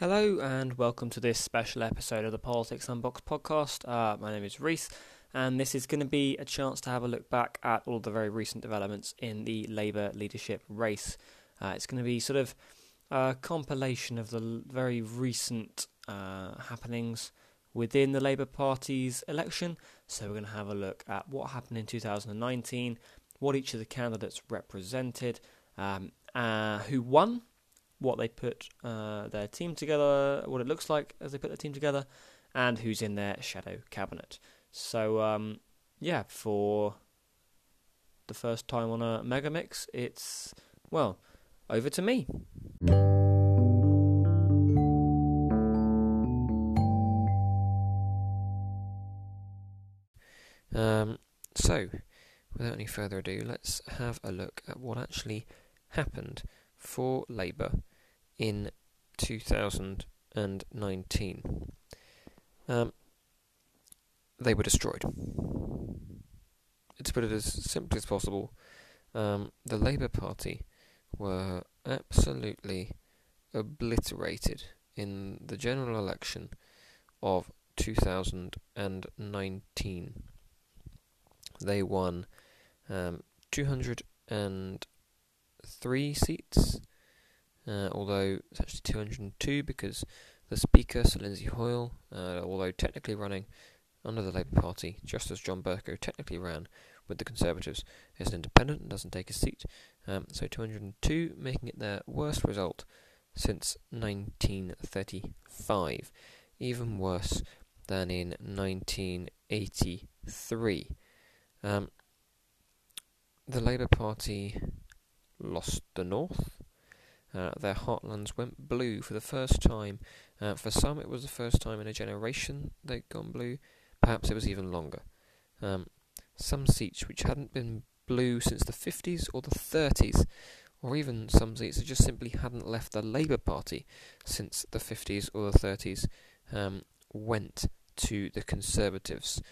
Hello and welcome to this special episode of the Politics Unboxed podcast. Uh, my name is Reese, and this is going to be a chance to have a look back at all the very recent developments in the Labour leadership race. Uh, it's going to be sort of a compilation of the very recent uh, happenings within the Labour Party's election. So we're going to have a look at what happened in 2019, what each of the candidates represented, um, uh, who won what they put uh, their team together, what it looks like as they put their team together, and who's in their shadow cabinet. So, um, yeah, for the first time on a mega mix, it's well over to me. Um, so, without any further ado, let's have a look at what actually happened for Labour in 2019. Um, they were destroyed. To put it as simply as possible, um, the Labour Party were absolutely obliterated in the general election of 2019. They won um, 203 seats uh, although it's actually 202 because the Speaker, Sir Lindsay Hoyle, uh, although technically running under the Labour Party, just as John Bercow technically ran with the Conservatives, is an independent and doesn't take a seat. Um, so 202, making it their worst result since 1935, even worse than in 1983. Um, the Labour Party lost the North, uh, their heartlands went blue for the first time. Uh, for some, it was the first time in a generation they'd gone blue. Perhaps it was even longer. Um, some seats which hadn't been blue since the 50s or the 30s, or even some seats that just simply hadn't left the Labour Party since the 50s or the 30s, um, went to the Conservatives.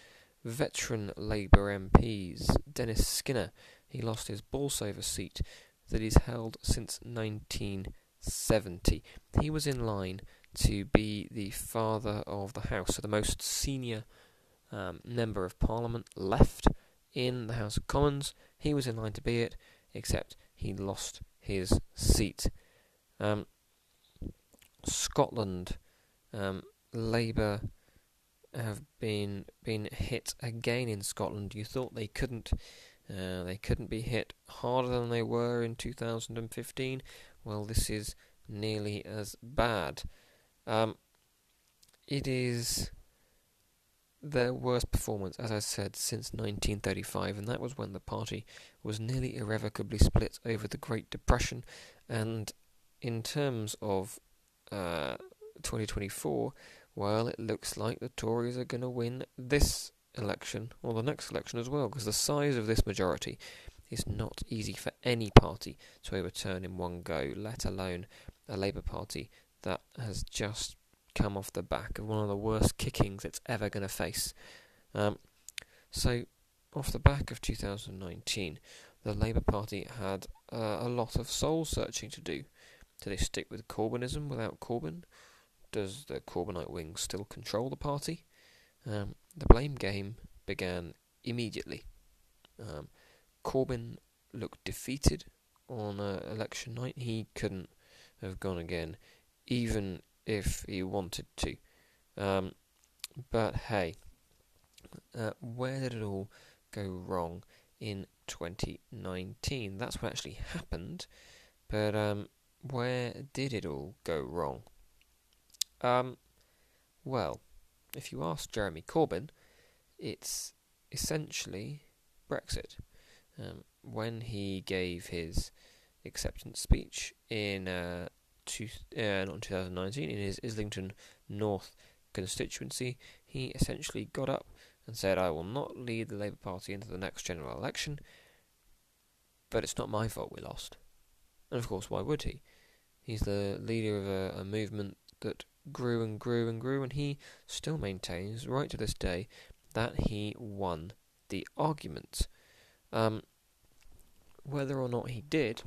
Veteran Labour MPs, Dennis Skinner, he lost his Bolsover seat that he's held since 1970. He was in line to be the father of the House, so the most senior um, member of Parliament left in the House of Commons. He was in line to be it, except he lost his seat. Um, Scotland, um, Labour have been been hit again in Scotland. You thought they couldn't uh, they couldn't be hit harder than they were in 2015. Well, this is nearly as bad. Um, it is their worst performance, as I said, since 1935, and that was when the party was nearly irrevocably split over the Great Depression. And in terms of uh, 2024, well, it looks like the Tories are going to win this election, or the next election as well, because the size of this majority is not easy for any party to overturn in one go, let alone a Labour Party that has just come off the back of one of the worst kickings it's ever going to face. Um, so, off the back of 2019, the Labour Party had uh, a lot of soul searching to do. Do they stick with Corbynism without Corbyn? Does the Corbynite wing still control the party? Um, the blame game began immediately. Um, Corbyn looked defeated on uh, election night. He couldn't have gone again, even if he wanted to. Um, but hey, uh, where did it all go wrong in 2019? That's what actually happened, but um, where did it all go wrong? Um, well, if you ask Jeremy Corbyn, it's essentially Brexit. Um, when he gave his acceptance speech in uh, two, uh, not 2019 in his Islington North constituency, he essentially got up and said, "I will not lead the Labour Party into the next general election, but it's not my fault we lost." And of course, why would he? He's the leader of a, a movement that grew and grew and grew, and he still maintains, right to this day, that he won the argument. Um, whether or not he did,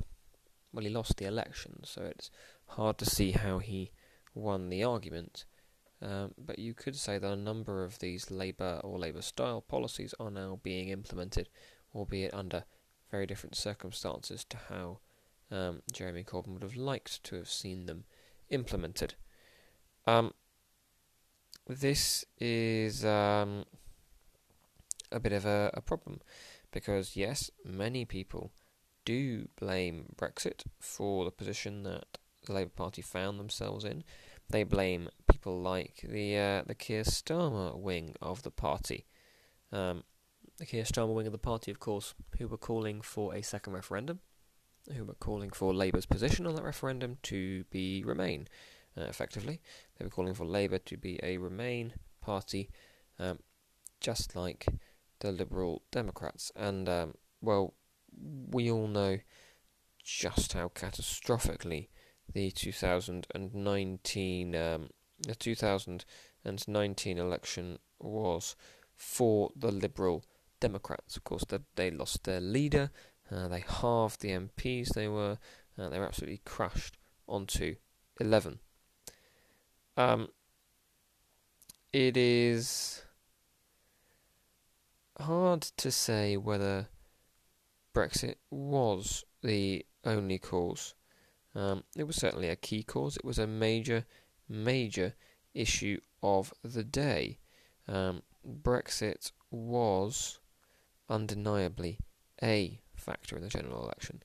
well, he lost the election, so it's hard to see how he won the argument. Um, but you could say that a number of these Labour or Labour style policies are now being implemented, albeit under very different circumstances to how um, Jeremy Corbyn would have liked to have seen them implemented. Um, this is um, a bit of a, a problem because, yes, many people do blame Brexit for the position that the Labour Party found themselves in. They blame people like the uh, the Keir Starmer wing of the party. Um, the Keir Starmer wing of the party, of course, who were calling for a second referendum, who were calling for Labour's position on that referendum to be Remain. Uh, effectively, they were calling for Labour to be a Remain party, um, just like the Liberal Democrats. And um, well, we all know just how catastrophically the 2019 um, the 2019 election was for the Liberal Democrats. Of course, they, they lost their leader. Uh, they halved the MPs they were. Uh, they were absolutely crushed onto 11. Um, it is hard to say whether Brexit was the only cause. Um, it was certainly a key cause. It was a major, major issue of the day. Um, Brexit was undeniably a factor in the general election.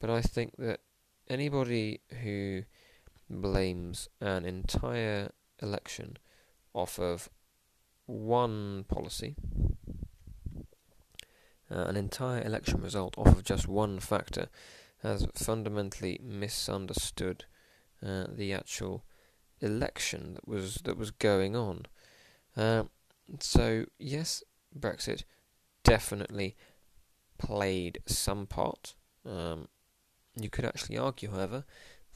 But I think that anybody who blames an entire election off of one policy uh, an entire election result off of just one factor has fundamentally misunderstood uh, the actual election that was that was going on. Uh, so yes, Brexit definitely played some part. Um, you could actually argue, however,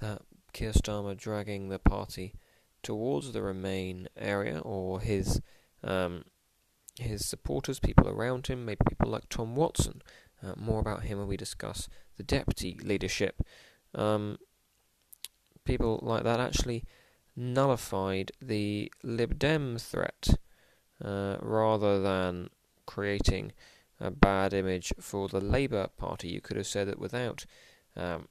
that Keir Starmer dragging the party towards the Remain area or his um, his supporters, people around him, maybe people like Tom Watson. Uh, more about him when we discuss the deputy leadership. Um, people like that actually nullified the Lib Dem threat uh, rather than creating a bad image for the Labour Party. You could have said that without um,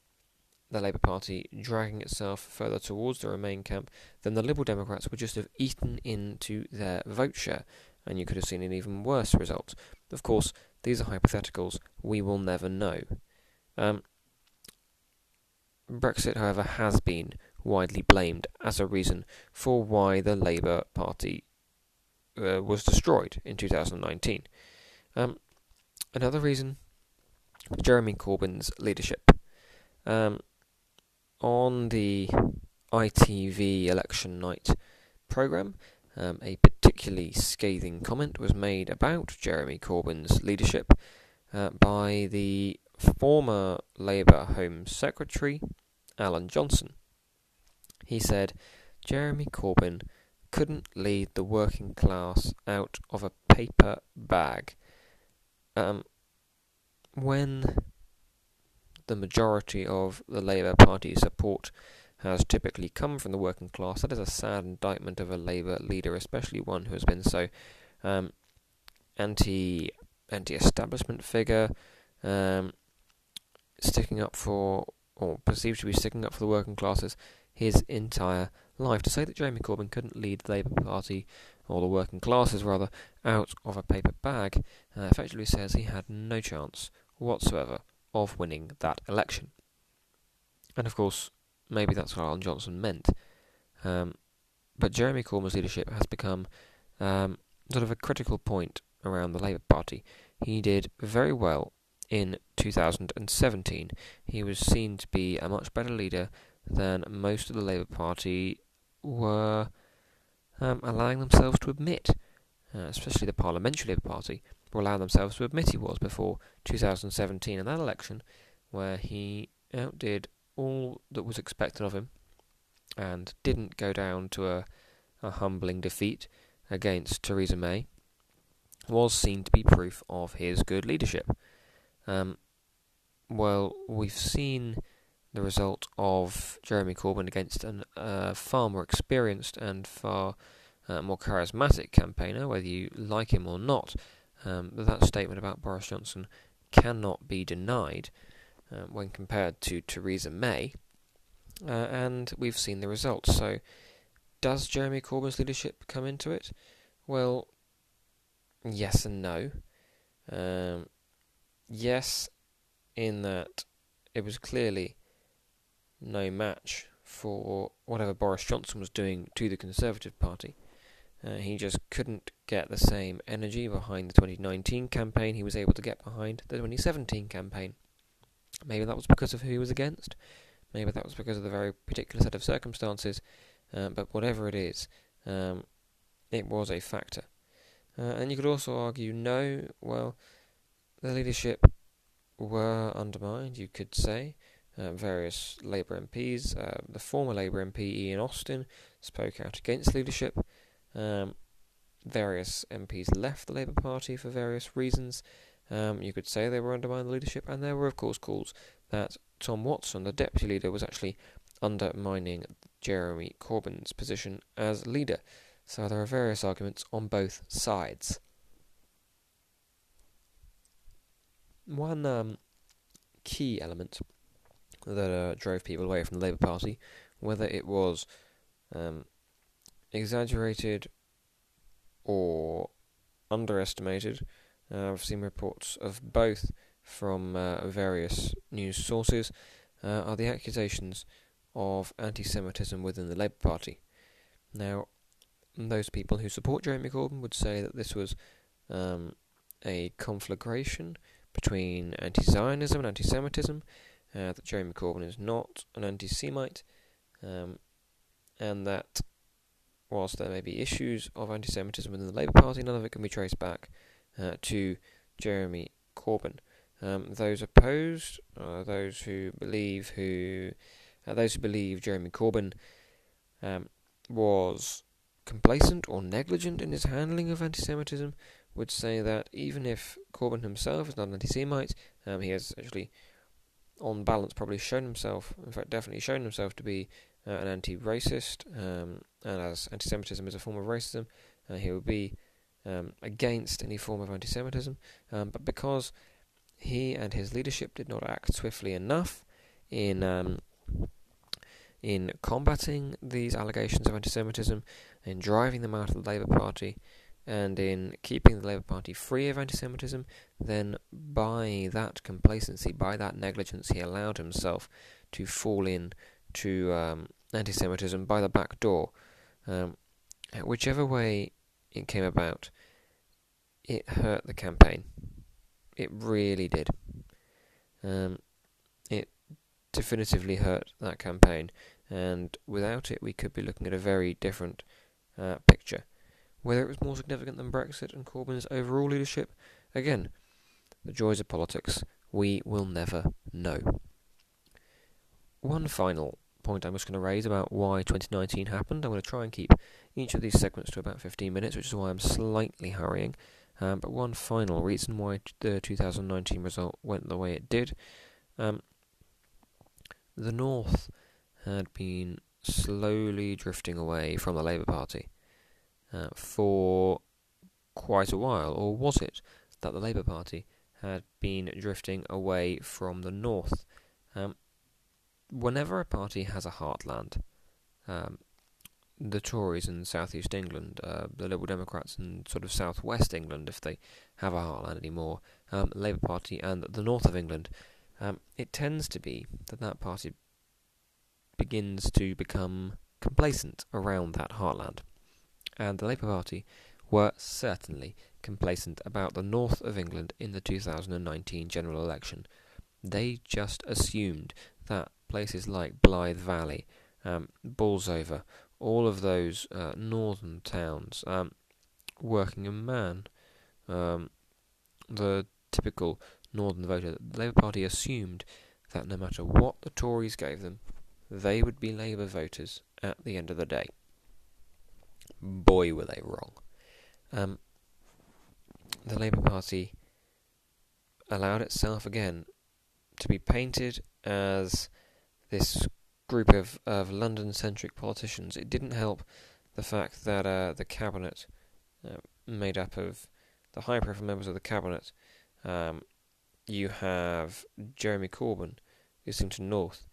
the Labour Party dragging itself further towards the Remain camp, then the Liberal Democrats would just have eaten into their vote share and you could have seen an even worse result. Of course, these are hypotheticals, we will never know. Um, Brexit, however, has been widely blamed as a reason for why the Labour Party uh, was destroyed in 2019. Um, another reason, Jeremy Corbyn's leadership. Um, on the ITV election night programme, um, a particularly scathing comment was made about Jeremy Corbyn's leadership uh, by the former Labour Home Secretary, Alan Johnson. He said, Jeremy Corbyn couldn't lead the working class out of a paper bag. Um, when the majority of the Labour Party support has typically come from the working class. That is a sad indictment of a Labour leader, especially one who has been so um, anti anti establishment figure, um, sticking up for or perceived to be sticking up for the working classes his entire life. To say that Jeremy Corbyn couldn't lead the Labour Party or the working classes rather out of a paper bag uh, effectively says he had no chance whatsoever of winning that election. And of course, maybe that's what Alan Johnson meant. Um, but Jeremy Corbyn's leadership has become um, sort of a critical point around the Labour Party. He did very well in 2017. He was seen to be a much better leader than most of the Labour Party were um, allowing themselves to admit, uh, especially the Parliamentary Labour Party, allowing themselves to admit he was before 2017 and that election, where he outdid all that was expected of him and didn't go down to a, a humbling defeat against Theresa May was seen to be proof of his good leadership. Um, well, we've seen the result of Jeremy Corbyn against a uh, far more experienced and far uh, more charismatic campaigner, whether you like him or not. Um, that statement about Boris Johnson cannot be denied uh, when compared to Theresa May, uh, and we've seen the results. So, does Jeremy Corbyn's leadership come into it? Well, yes and no. Um, yes, in that it was clearly no match for whatever Boris Johnson was doing to the Conservative Party. Uh, he just couldn't get the same energy behind the 2019 campaign he was able to get behind the 2017 campaign. Maybe that was because of who he was against. Maybe that was because of the very particular set of circumstances. Uh, but whatever it is, um, it was a factor. Uh, and you could also argue, no, well, the leadership were undermined, you could say. Uh, various Labour MPs, uh, the former Labour MP Ian Austin spoke out against leadership. Um, various MPs left the Labour Party for various reasons. Um, you could say they were undermining the leadership, and there were, of course, calls that Tom Watson, the deputy leader, was actually undermining Jeremy Corbyn's position as leader. So there are various arguments on both sides. One um, key element that uh, drove people away from the Labour Party, whether it was um, exaggerated or underestimated. Uh, I've seen reports of both from uh, various news sources, uh, are the accusations of anti Semitism within the Labour Party. Now, those people who support Jeremy Corbyn would say that this was um, a conflagration between anti Zionism and anti Semitism, uh, that Jeremy Corbyn is not an anti Semite, um, and that whilst there may be issues of anti Semitism within the Labour Party, none of it can be traced back uh, to Jeremy Corbyn. Um, those opposed, uh, those who believe who uh, those who believe Jeremy Corbyn um, was complacent or negligent in his handling of anti-Semitism would say that even if Corbyn himself is not an anti-Semite, um, he has actually, on balance, probably shown himself, in fact, definitely shown himself to be uh, an anti-racist, um, and as anti-Semitism is a form of racism, uh, he will be um, against any form of anti-Semitism. Um, but because he and his leadership did not act swiftly enough in um, in combating these allegations of anti-Semitism, in driving them out of the Labour Party, and in keeping the Labour Party free of anti-Semitism, then by that complacency, by that negligence, he allowed himself to fall in to um, anti-Semitism by the back door. Um, whichever way it came about, it hurt the campaign. It really did. Um, it definitively hurt that campaign, and without it, we could be looking at a very different uh, picture. Whether it was more significant than Brexit and Corbyn's overall leadership, again, the joys of politics, we will never know. One final point I'm just going to raise about why 2019 happened. I'm going to try and keep each of these segments to about 15 minutes, which is why I'm slightly hurrying. Um, but one final reason why the 2019 result went the way it did. Um, the North had been slowly drifting away from the Labour Party uh, for quite a while, or was it that the Labour Party had been drifting away from the North? Um, whenever a party has a heartland, um, the Tories in southeast England, uh, the Liberal Democrats in sort of southwest England, if they have a heartland anymore, um, Labour Party, and the north of England, um, it tends to be that that party begins to become complacent around that heartland. And the Labour Party were certainly complacent about the north of England in the 2019 general election. They just assumed that places like Blyth Valley, um, Bolsover, all of those uh, northern towns, um, working man, um, the typical northern voter, the Labour Party assumed that no matter what the Tories gave them, they would be Labour voters at the end of the day. Boy, were they wrong. Um, the Labour Party allowed itself again to be painted as this group of, of London centric politicians. It didn't help the fact that uh, the cabinet, uh, made up of the high profile members of the cabinet, um, you have Jeremy Corbyn, Islington North,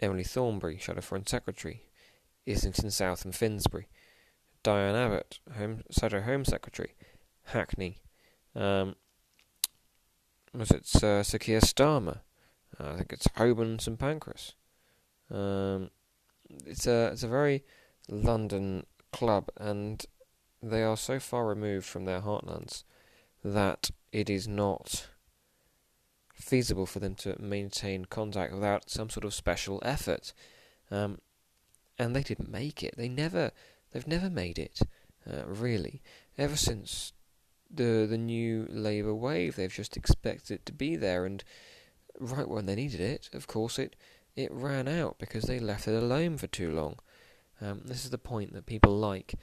Emily Thornberry, Shadow Foreign Secretary, Islington South and Finsbury, Diane Abbott, Home, Shadow Home Secretary, Hackney, um, was it uh, Sir Keir Starmer? Uh, I think it's Holborn and St Pancras. Um, it's a it's a very London club, and they are so far removed from their heartlands that it is not feasible for them to maintain contact without some sort of special effort. Um, and they didn't make it. They never, they've never made it, uh, really. Ever since the the new Labour wave, they've just expected it to be there, and right when they needed it, of course, it it ran out because they left it alone for too long. Um, this is the point that people like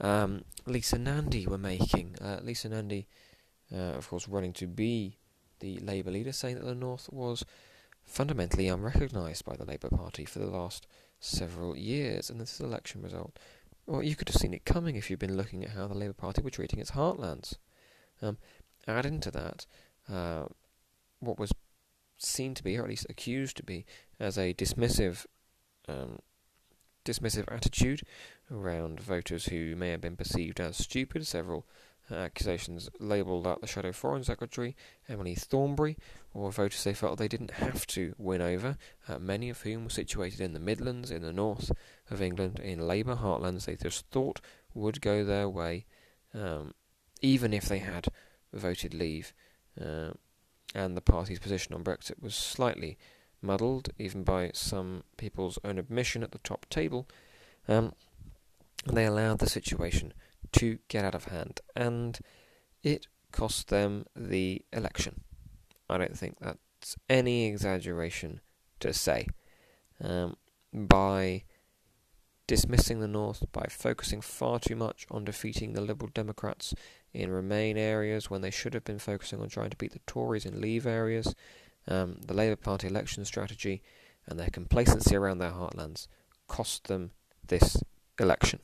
um, Lisa Nandy were making. Uh, Lisa Nandy, uh, of course, running to be the Labour leader, saying that the North was fundamentally unrecognised by the Labour Party for the last several years, and this is election result. Well, you could have seen it coming if you'd been looking at how the Labour Party were treating its heartlands. Um, add into that uh, what was seen to be, or at least accused to be, as a dismissive, um, dismissive attitude around voters who may have been perceived as stupid. Several accusations labelled that the Shadow Foreign Secretary, Emily Thornberry, or voters they felt they didn't have to win over, uh, many of whom were situated in the Midlands, in the north of England, in Labour heartlands they just thought would go their way, um, even if they had voted leave. Uh, and the party's position on Brexit was slightly muddled, even by some people's own admission at the top table. Um, and they allowed the situation to get out of hand, and it cost them the election. I don't think that's any exaggeration to say. Um, by dismissing the North, by focusing far too much on defeating the Liberal Democrats in Remain areas when they should have been focusing on trying to beat the Tories in Leave areas, um, the Labour Party election strategy, and their complacency around their heartlands cost them this election.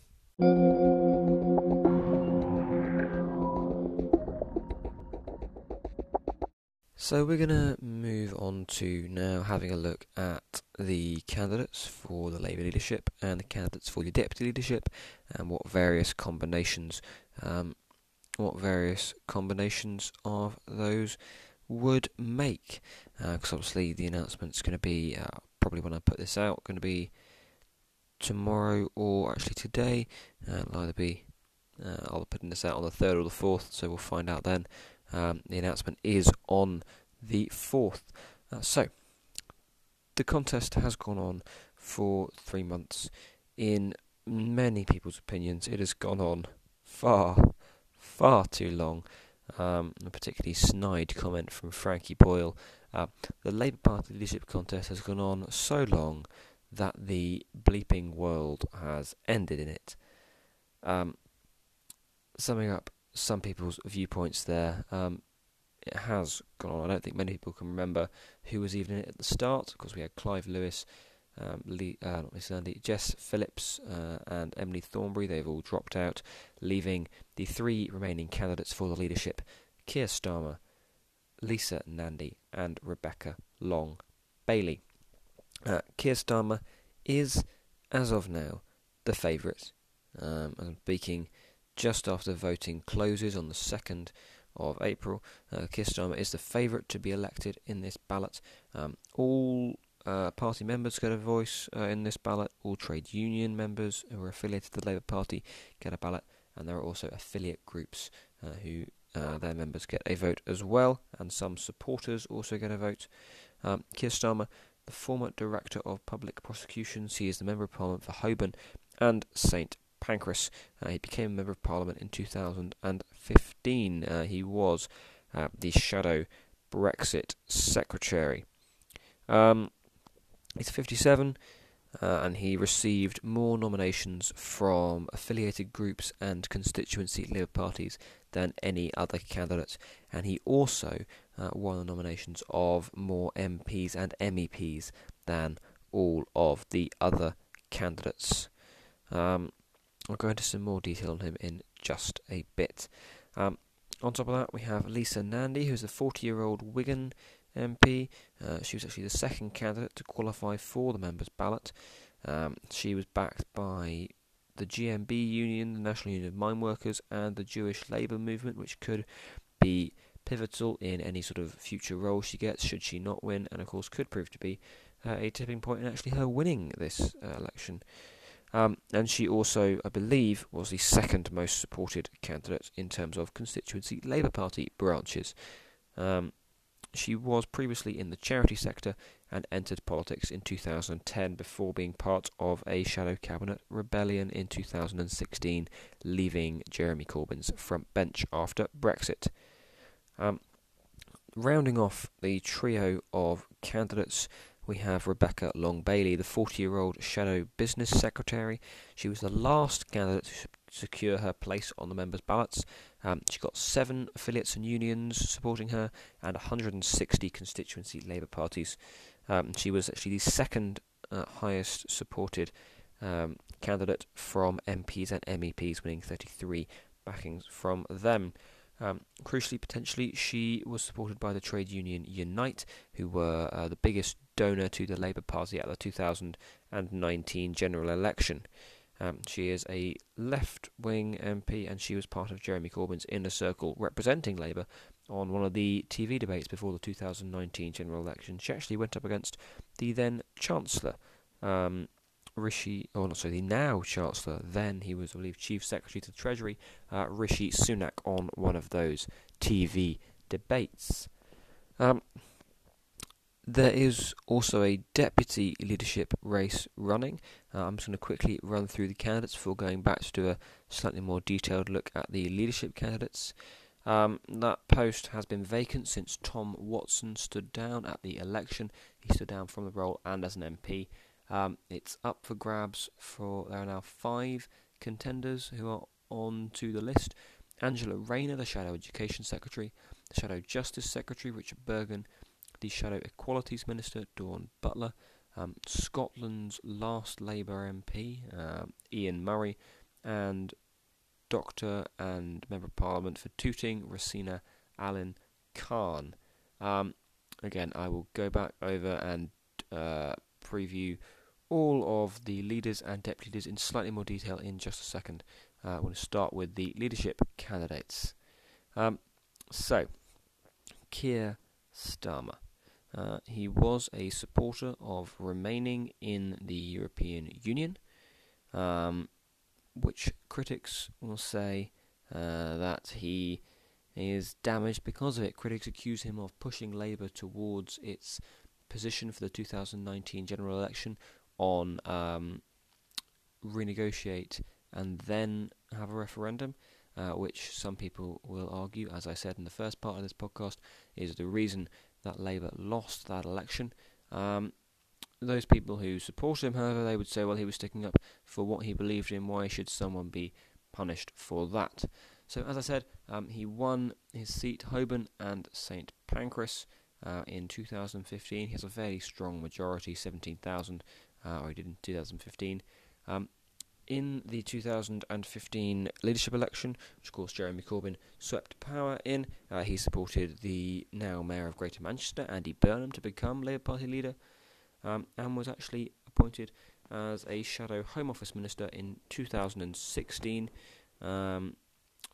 So we're going to move on to now having a look at the candidates for the Labour leadership and the candidates for the deputy leadership, and what various combinations, um, what various combinations of those would make. Because uh, obviously the announcement's going to be uh, probably when I put this out, going to be tomorrow or actually today. Uh, it'll either be uh, I'll be putting this out on the third or the fourth, so we'll find out then. Um, the announcement is on the 4th. Uh, so, the contest has gone on for three months. In many people's opinions, it has gone on far, far too long. Um, a particularly snide comment from Frankie Boyle. Uh, the Labour Party leadership contest has gone on so long that the bleeping world has ended in it. Um, summing up some people's viewpoints there, um, it has gone on. I don't think many people can remember who was even in it at the start. Of course, we had Clive Lewis, um, Lee, uh, not Jess Phillips, uh, and Emily Thornberry. They've all dropped out, leaving the three remaining candidates for the leadership: Keir Starmer, Lisa Nandy, and Rebecca Long Bailey. Uh, Keir Starmer is, as of now, the favourite. Um, I'm speaking just after voting closes on the 2nd of April. Uh, Keir Starmer is the favourite to be elected in this ballot. Um, all uh, party members get a voice uh, in this ballot. All trade union members who are affiliated to the Labour Party get a ballot, and there are also affiliate groups uh, who uh, their members get a vote as well, and some supporters also get a vote. Um, Keir Starmer, the former Director of Public Prosecutions, he is the Member of Parliament for Holborn and St Pancras. Uh, he became a Member of Parliament in 2015. Uh, he was the shadow Brexit Secretary. Um, he's 57. Uh, and he received more nominations from affiliated groups and constituency Labour parties than any other candidate, and he also uh, won the nominations of more MPs and MEPs than all of the other candidates. Um, I'll go into some more detail on him in just a bit. Um, on top of that, we have Lisa Nandy, who's a 40 year old Wigan MP. Uh, she was actually the second candidate to qualify for the members' ballot. Um, she was backed by the GMB Union, the National Union of Mine Workers, and the Jewish Labour Movement, which could be pivotal in any sort of future role she gets should she not win, and of course could prove to be uh, a tipping point in actually her winning this uh, election. Um, and she also, I believe, was the second most supported candidate in terms of constituency Labour Party branches. Um, she was previously in the charity sector and entered politics in 2010 before being part of a shadow cabinet rebellion in 2016, leaving Jeremy Corbyn's front bench after Brexit. Um, rounding off the trio of candidates, we have Rebecca Long Bailey, the 40 year old shadow business secretary. She was the last candidate secure her place on the members' ballots. Um, she got seven affiliates and unions supporting her and 160 constituency Labour parties. Um, she was actually the second uh, highest supported um, candidate from MPs and MEPs, winning 33 backings from them. Um, crucially, potentially, she was supported by the trade union Unite, who were uh, the biggest donor to the Labour Party at the 2019 general election. Um, she is a left wing MP and she was part of Jeremy Corbyn's inner circle representing Labour on one of the TV debates before the 2019 general election. She actually went up against the then Chancellor, um, Rishi, or not sorry, the now Chancellor, then he was, I believe, Chief Secretary to the Treasury, uh, Rishi Sunak, on one of those TV debates. Um, there is also a deputy leadership race running. Uh, I'm just going to quickly run through the candidates before going back to do a slightly more detailed look at the leadership candidates. Um, that post has been vacant since Tom Watson stood down at the election. He stood down from the role and as an MP. Um, it's up for grabs for there are now five contenders who are on to the list. Angela Rayner, the Shadow Education Secretary, the Shadow Justice Secretary, Richard Burgon, the Shadow Equalities Minister, Dawn Butler, um, Scotland's last Labour MP, um, Ian Murray, and Doctor and Member of Parliament for Tooting, Rosina Allen Khan. Um, again, I will go back over and uh, preview all of the leaders and deputy leaders in slightly more detail in just a second. Uh, I want to start with the leadership candidates. Um, so, Keir Starmer. Uh, he was a supporter of remaining in the European Union, um, which critics will say uh, that he is damaged because of it. Critics accuse him of pushing Labour towards its position for the 2019 general election on um, renegotiate and then have a referendum, uh, which some people will argue, as I said in the first part of this podcast, is the reason that Labour lost that election. Um, those people who support him, however, they would say, well, he was sticking up for what he believed in. Why should someone be punished for that? So, as I said, um, he won his seat, Holborn and St Pancras, uh, in 2015. He has a fairly strong majority, 17,000 uh, or he did in 2015. Um, in the 2015 leadership election, which of course Jeremy Corbyn swept power in, uh, he supported the now Mayor of Greater Manchester, Andy Burnham, to become Labour Party leader, um, and was actually appointed as a shadow Home Office Minister in 2016. Um,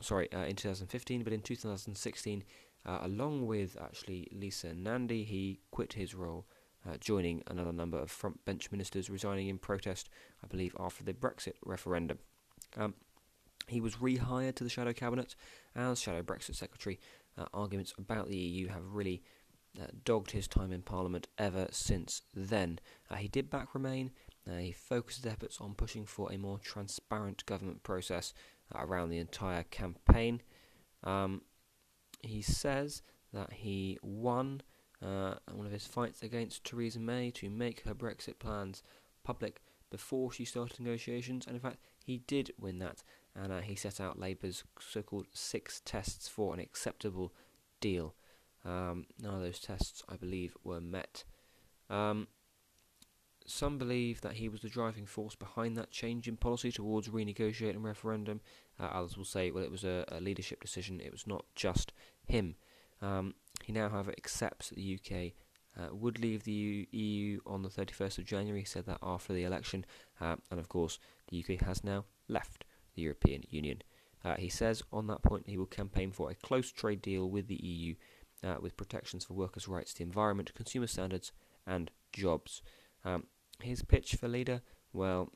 sorry, uh, in 2015, but in 2016, uh, along with actually Lisa Nandy, he quit his role uh, joining another number of front bench ministers resigning in protest, I believe, after the Brexit referendum. Um, he was rehired to the Shadow Cabinet as Shadow Brexit Secretary. Uh, arguments about the EU have really uh, dogged his time in Parliament ever since then. Uh, he did back Remain. Uh, he focused his efforts on pushing for a more transparent government process uh, around the entire campaign. Um, he says that he won uh, one of his fights against Theresa May to make her Brexit plans public before she started negotiations, and in fact, he did win that, and uh, he set out Labour's so called six tests for an acceptable deal. Um, none of those tests, I believe, were met. Um, some believe that he was the driving force behind that change in policy towards renegotiating referendum. Uh, others will say, well, it was a, a, leadership decision. It was not just him. Um, he now, however, accepts that the UK uh, would leave the EU on the 31st of January. He said that after the election, uh, and of course, the UK has now left the European Union. Uh, he says on that point he will campaign for a close trade deal with the EU, uh, with protections for workers' rights, the environment, consumer standards, and jobs. Um, his pitch for leader, well,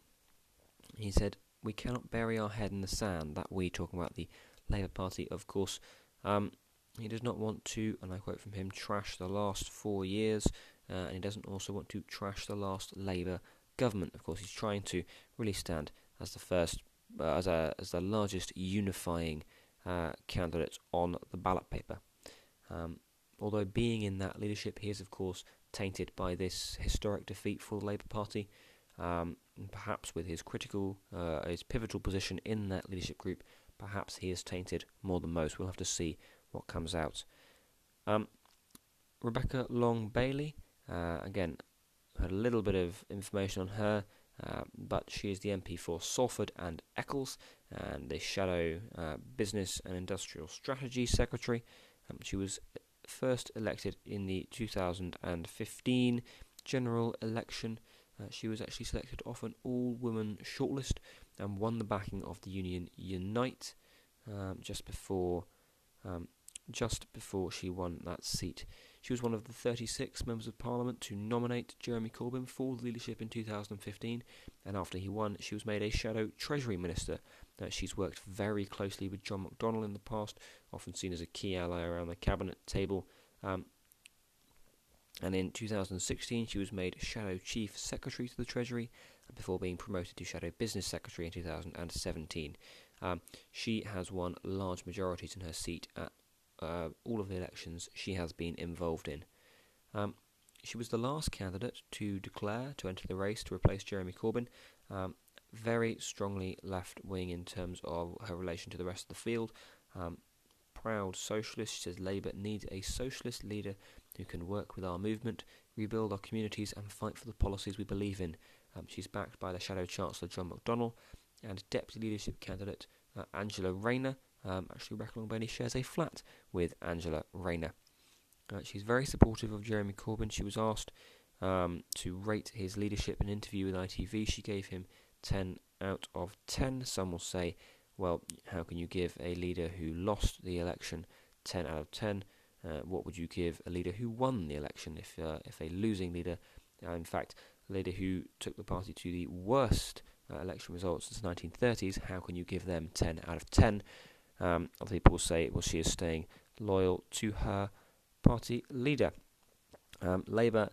he said, "We cannot bury our head in the sand." That we talking about the Labour Party, of course. Um, he does not want to, and I quote from him, trash the last four years, uh, and he doesn't also want to trash the last Labour government. Of course, he's trying to really stand as the first, uh, as a as the largest unifying uh, candidate on the ballot paper. Um, although being in that leadership, he is of course tainted by this historic defeat for the Labour Party. Um, perhaps with his critical, uh, his pivotal position in that leadership group, perhaps he is tainted more than most. We'll have to see what comes out. Um, Rebecca Long Bailey, uh, again, had a little bit of information on her, uh, but she is the MP for Salford and Eccles and the Shadow uh, Business and Industrial Strategy Secretary. Um, she was first elected in the 2015 general election. Uh, she was actually selected off an all woman shortlist and won the backing of the union Unite um, just before um, just before she won that seat. She was one of the 36 members of parliament to nominate Jeremy Corbyn for leadership in 2015, and after he won, she was made a shadow Treasury Minister. Uh, she's worked very closely with John McDonnell in the past, often seen as a key ally around the cabinet table. Um, and in 2016, she was made Shadow Chief Secretary to the Treasury before being promoted to Shadow Business Secretary in 2017. Um, she has won large majorities in her seat at uh, all of the elections she has been involved in. Um, she was the last candidate to declare to enter the race to replace Jeremy Corbyn. Um, very strongly left wing in terms of her relation to the rest of the field. Um, proud socialist, she says Labour needs a socialist leader who can work with our movement, rebuild our communities, and fight for the policies we believe in. Um, she's backed by the Shadow Chancellor John McDonnell and Deputy Leadership candidate uh, Angela Rayner, um, actually, Rebecca Bailey shares a flat with Angela Rayner. Uh, she's very supportive of Jeremy Corbyn. She was asked um, to rate his leadership in an interview with ITV. She gave him 10 out of 10. Some will say, well, how can you give a leader who lost the election 10 out of 10? Uh, what would you give a leader who won the election? If uh, if a losing leader, uh, in fact, a leader who took the party to the worst uh, election results since the 1930s, how can you give them 10 out of 10? Um, other people say, well, she is staying loyal to her party leader. Um, Labour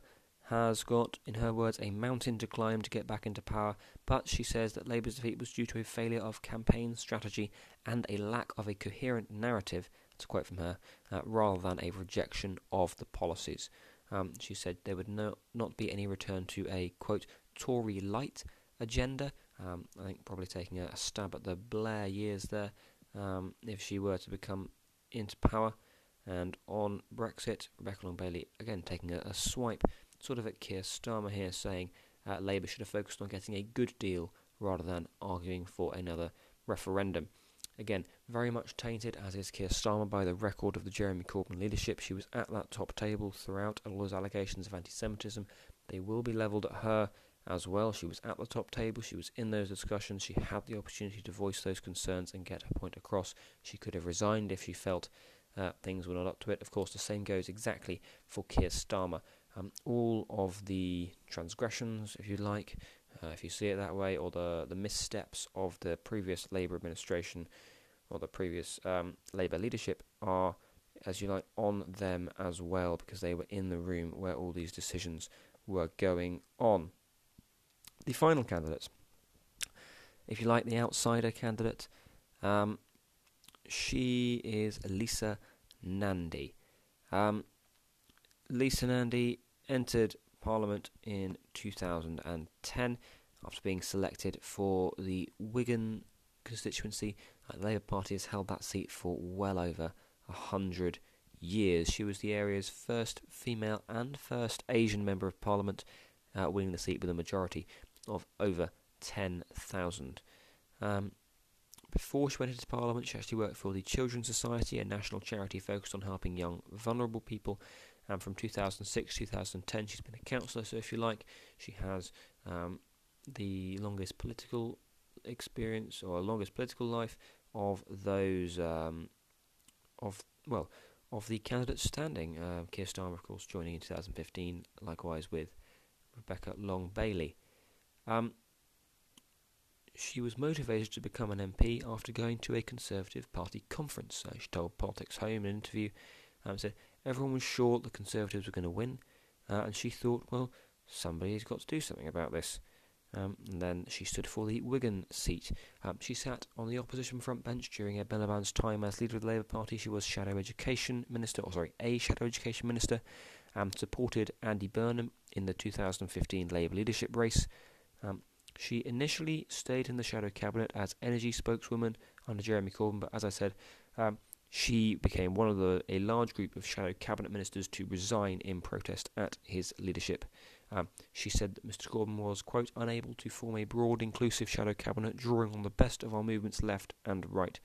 has got, in her words, a mountain to climb to get back into power, but she says that Labour's defeat was due to a failure of campaign strategy and a lack of a coherent narrative, that's a quote from her, uh, rather than a rejection of the policies. Um, she said there would no, not be any return to a, quote, Tory light agenda. Um, I think probably taking a, a stab at the Blair years there um, if she were to become into power. And on Brexit, Rebecca Long Bailey again taking a, a, swipe sort of at Keir Starmer here, saying uh, Labour should have focused on getting a good deal rather than arguing for another referendum. Again, very much tainted, as is Keir Starmer, by the record of the Jeremy Corbyn leadership. She was at that top table throughout, all those allegations of anti Semitism, they will be levelled at her as well. She was at the top table, she was in those discussions, she had the opportunity to voice those concerns and get her point across. She could have resigned if she felt uh, things were not up to it. Of course, the same goes exactly for Keir Starmer. Um, all of the transgressions, if you like, uh, if you see it that way, or the, the missteps of the previous Labour administration or the previous um, Labour leadership are, as you like, on them as well because they were in the room where all these decisions were going on the final candidates. If you like the outsider candidate, um, she is Lisa Nandy. Um, Lisa Nandy entered Parliament in 2010 after being selected for the Wigan constituency. Uh, the Labour Party has held that seat for well over a hundred years. She was the area's first female and first Asian member of Parliament uh, winning the seat with a majority of over 10,000. Um, before she went into Parliament, she actually worked for the Children's Society, a national charity focused on helping young, vulnerable people. And from 2006 2010, she's been a councillor. So, if you like, she has um, the longest political experience or longest political life of those um, of well of the candidates standing. Uh, Keir Starmer, of course, joining in 2015, likewise with Rebecca Long Bailey. Um, she was motivated to become an MP after going to a Conservative Party conference. Uh, she told Politics Home in an interview, um, said everyone was sure the Conservatives were going to win, uh, and she thought, well, somebody's got to do something about this. Um, and then she stood for the Wigan seat. Um, she sat on the opposition front bench during Ed Miliband's time as leader of the Labour Party. She was Shadow Education Minister, or sorry, a Shadow Education Minister, and supported Andy Burnham in the 2015 Labour leadership race. Um, she initially stayed in the Shadow Cabinet as energy spokeswoman under Jeremy Corbyn, but as I said, um, she became one of the a large group of Shadow Cabinet ministers to resign in protest at his leadership. Um, she said that Mr. Corbyn was, quote, unable to form a broad, inclusive shadow cabinet drawing on the best of our movement's left and right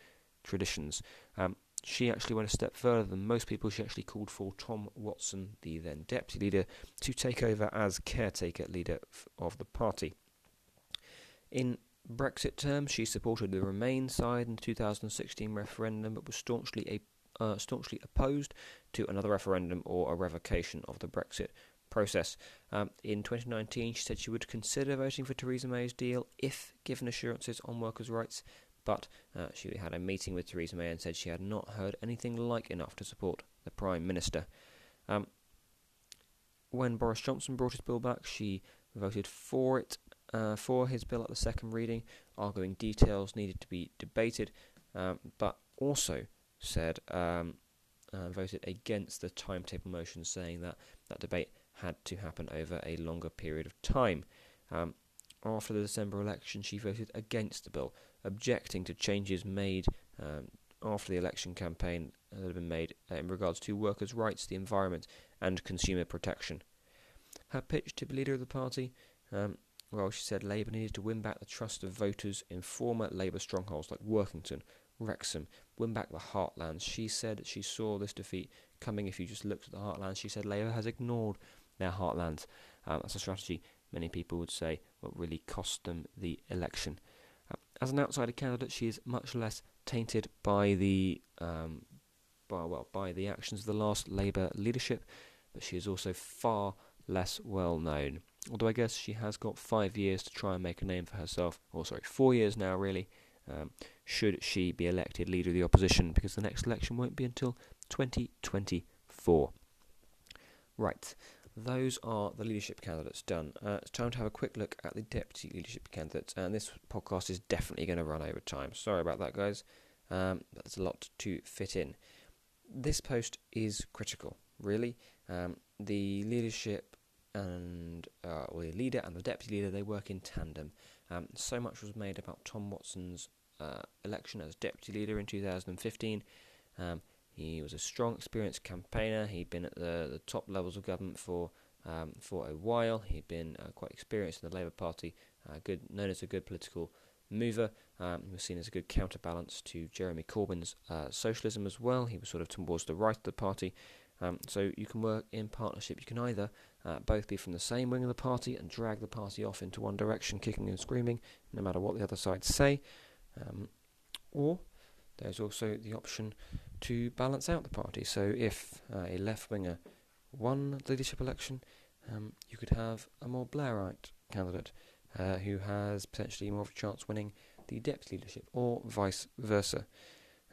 traditions. Um, she actually went a step further than most people. She actually called for Tom Watson, the then deputy leader, to take over as caretaker leader of the party. In Brexit terms, she supported the Remain side in the 2016 referendum, but was staunchly a uh, staunchly opposed to another referendum or a revocation of the Brexit process. Um, in 2019, she said she would consider voting for Theresa May's deal if given assurances on workers' rights, but uh, she had a meeting with Theresa May and said she had not heard anything like enough to support the Prime Minister. Um, when Boris Johnson brought his bill back, she voted for it, uh, for his bill at the second reading, arguing details needed to be debated, um, but also said um, uh, voted against the timetable motion, saying that that debate had to happen over a longer period of time. Um, after the December election, she voted against the bill, objecting to changes made um, after the election campaign that had been made uh, in regards to workers' rights, the environment, and consumer protection. Her pitch to be leader of the party, um, well, she said Labour needed to win back the trust of voters in former Labour strongholds like Workington, Wrexham, win back the heartlands. She said she saw this defeat coming if you just looked at the heartlands. She said Labour has ignored their heartlands. Um, that's a strategy many people would say what really cost them the election. Uh, as an outsider candidate, she is much less tainted by the um, by well by the actions of the last Labour leadership, but she is also far less well known. Although I guess she has got five years to try and make a name for herself, or sorry, four years now really. Um, should she be elected leader of the opposition, because the next election won't be until 2024. Right, those are the leadership candidates done. Uh, it's time to have a quick look at the deputy leadership candidates, and this podcast is definitely going to run over time. Sorry about that, guys. Um, that's a lot to fit in. This post is critical, really. Um, the leadership and uh, or the leader and the deputy leader they work in tandem. Um, so much was made about Tom Watson's uh, election as deputy leader in 2015. Um, he was a strong, experienced campaigner. He'd been at the, the top levels of government for um, for a while. He'd been uh, quite experienced in the Labour Party, uh, good, known as a good political mover. Um, he was seen as a good counterbalance to Jeremy Corbyn's uh, socialism as well. He was sort of towards the right of the party. Um, so you can work in partnership. You can either uh, both be from the same wing of the party and drag the party off into one direction, kicking and screaming, no matter what the other side say, um, or there's also the option to balance out the party. So if uh, a left winger won the leadership election, um, you could have a more Blairite candidate uh, who has potentially more of a chance winning the deputy leadership, or vice versa.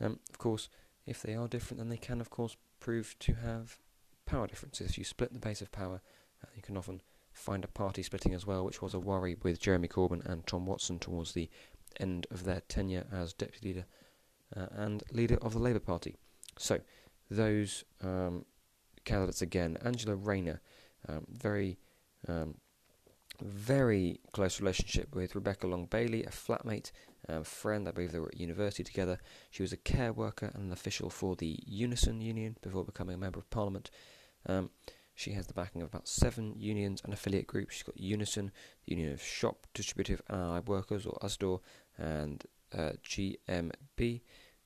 Um, of course, if they are different, then they can, of course, prove to have power differences. If you split the base of power, you can often find a party splitting as well, which was a worry with Jeremy Corbyn and Tom Watson towards the end of their tenure as deputy leader uh, and leader of the Labour Party. So, those um, candidates again Angela Rayner, um, very, um, very close relationship with Rebecca Long Bailey, a flatmate, um, friend. I believe they were at university together. She was a care worker and an official for the Unison Union before becoming a member of Parliament. She has the backing of about seven unions and affiliate groups. She's got Unison, the Union of Shop Distributive and Allied Workers, or USDAW, and uh, GMB.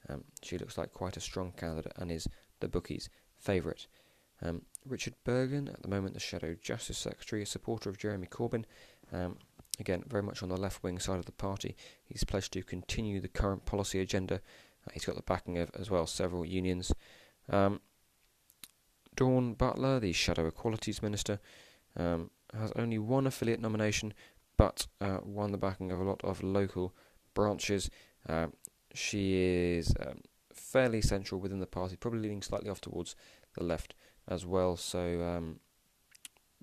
Um, she looks like quite a strong candidate and is the bookies' favourite. Um, Richard Burgon, at the moment the Shadow Justice Secretary, a supporter of Jeremy Corbyn. Um, again, very much on the left wing side of the party. He's pledged to continue the current policy agenda. Uh, he's got the backing of, as well, several unions. Um, Dawn Butler, the Shadow Equalities Minister, um, has only one affiliate nomination, but uh, won the backing of a lot of local branches. Uh, she is um, fairly central within the party, probably leaning slightly off towards the left as well. So um,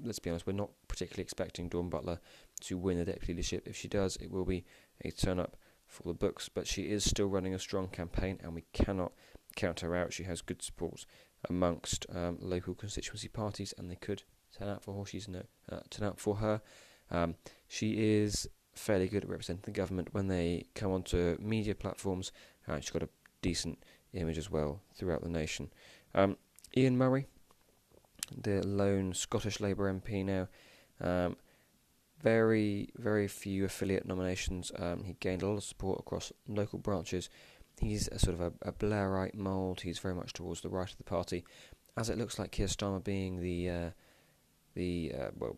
let's be honest, we're not particularly expecting Dawn Butler to win the deputy leadership. If she does, it will be a turn up for the books. But she is still running a strong campaign, and we cannot count her out. She has good support amongst um, local constituency parties, and they could turn out for her. She's no, uh, turn out for her. Um, she is fairly good at representing the government when they come onto media platforms. Uh, she's got a decent image as well throughout the nation. Um, Ian Murray, the lone Scottish Labour MP now. Um, very, very few affiliate nominations. Um, he gained a lot of support across local branches. He's a sort of a, a Blairite mould. He's very much towards the right of the party, as it looks like Keir Starmer being the uh, the uh, well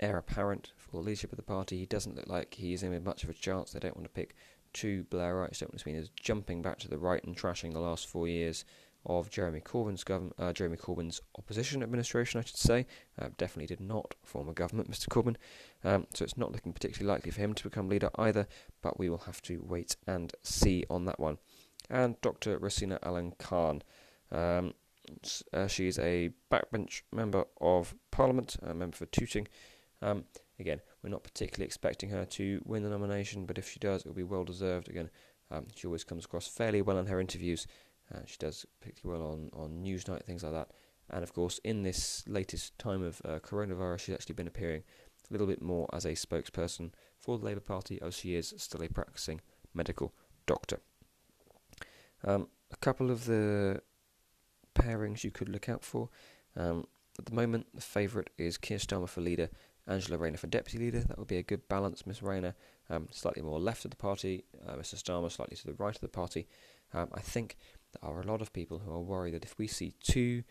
heir apparent for the leadership of the party. He doesn't look like he's in much of a chance. They don't want to pick two Blairites. Don't want to be as jumping back to the right and trashing the last four years of Jeremy Corbyn's government, uh, Jeremy Corbyn's opposition administration, I should say. Uh, definitely did not form a government, Mr. Corbyn. Um, so it's not looking particularly likely for him to become leader either. But we will have to wait and see on that one. And Dr. Rosena Allin-Khan. Um, uh, she's a backbench member of Parliament, a member for Tooting. Um, again, we're not particularly expecting her to win the nomination, but if she does, it will be well deserved. Again, um, she always comes across fairly well in her interviews. Uh, she does particularly well on, on Newsnight, things like that. And of course, in this latest time of uh, coronavirus, she's actually been appearing a little bit more as a spokesperson for the Labour Party, as she is still a practicing medical doctor. Um, a couple of the pairings you could look out for. Um, at the moment, the favourite is Keir Starmer for leader, Angela Rayner for deputy leader. That would be a good balance. Miss Rayner um, slightly more left of the party, uh, Mr Starmer slightly to the right of the party. Um, I think there are a lot of people who are worried that if we see two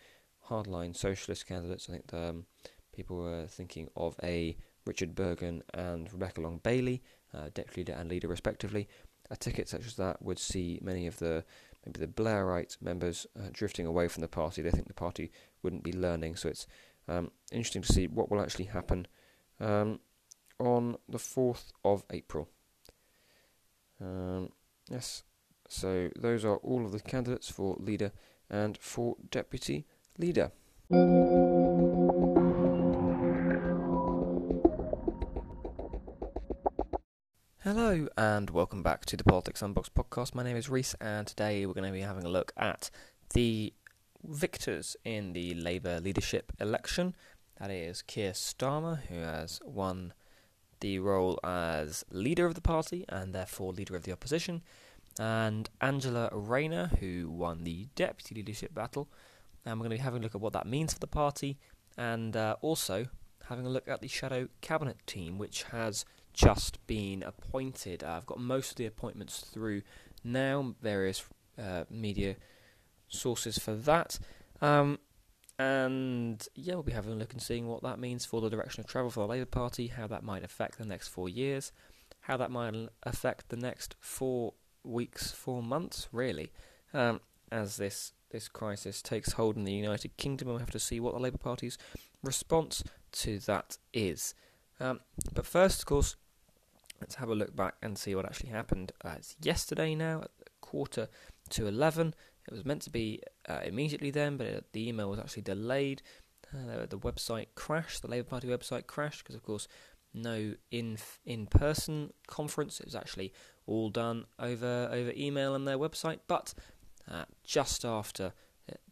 hardline socialist candidates, I think um, people were thinking of a Richard Burgon and Rebecca Long Bailey, uh, deputy leader and leader respectively. A ticket such as that would see many of the maybe the Blairite members uh, drifting away from the party. They think the party wouldn't be learning, so it's um, interesting to see what will actually happen um, on the 4th of April. Um, yes, so those are all of the candidates for leader and for deputy leader. Hello and welcome back to the Politics Unboxed podcast. My name is Reese, and today we're going to be having a look at the victors in the Labour leadership election. That is Keir Starmer, who has won the role as leader of the party and therefore leader of the opposition, and Angela Rayner, who won the deputy leadership battle. And we're going to be having a look at what that means for the party, and uh, also having a look at the shadow cabinet team, which has just been appointed. Uh, I've got most of the appointments through now, various uh, media sources for that. Um, and yeah, we'll be having a look and seeing what that means for the direction of travel for the Labour Party, how that might affect the next four years, how that might affect the next four weeks, four months, really, um, as this this crisis takes hold in the United Kingdom. We'll have to see what the Labour Party's response to that is. Um, but first, of course, let's have a look back and see what actually happened. Uh, it's yesterday now, at quarter to 11. It was meant to be uh, immediately then, but it, the email was actually delayed. Uh, the website crashed, the Labour Party website crashed, because of course, no in in person conference. It was actually all done over over email and their website. But uh, just after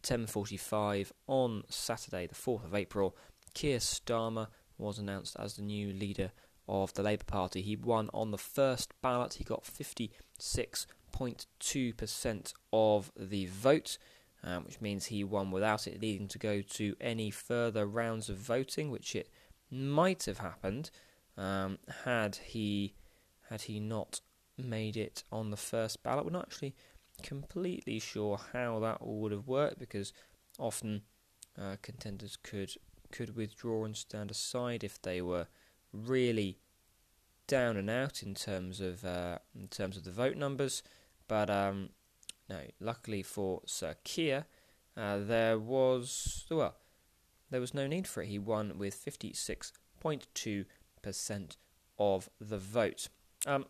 10:45 uh, on Saturday, the 4th of April, Keir Starmer was announced as the new leader of the Labour Party. He won on the first ballot. He got 56.2% of the vote. um, which means he won without it needing to go to any further rounds of voting, which it might have happened um, had he had he not made it on the first ballot. We're not actually completely sure how that would have worked because often uh, contenders could could withdraw and stand aside if they were really down and out in terms of uh, in terms of the vote numbers. But um, no, luckily for Sir Keir, uh, there was well, there was no need for it. He won with fifty six point two percent of the vote. Um,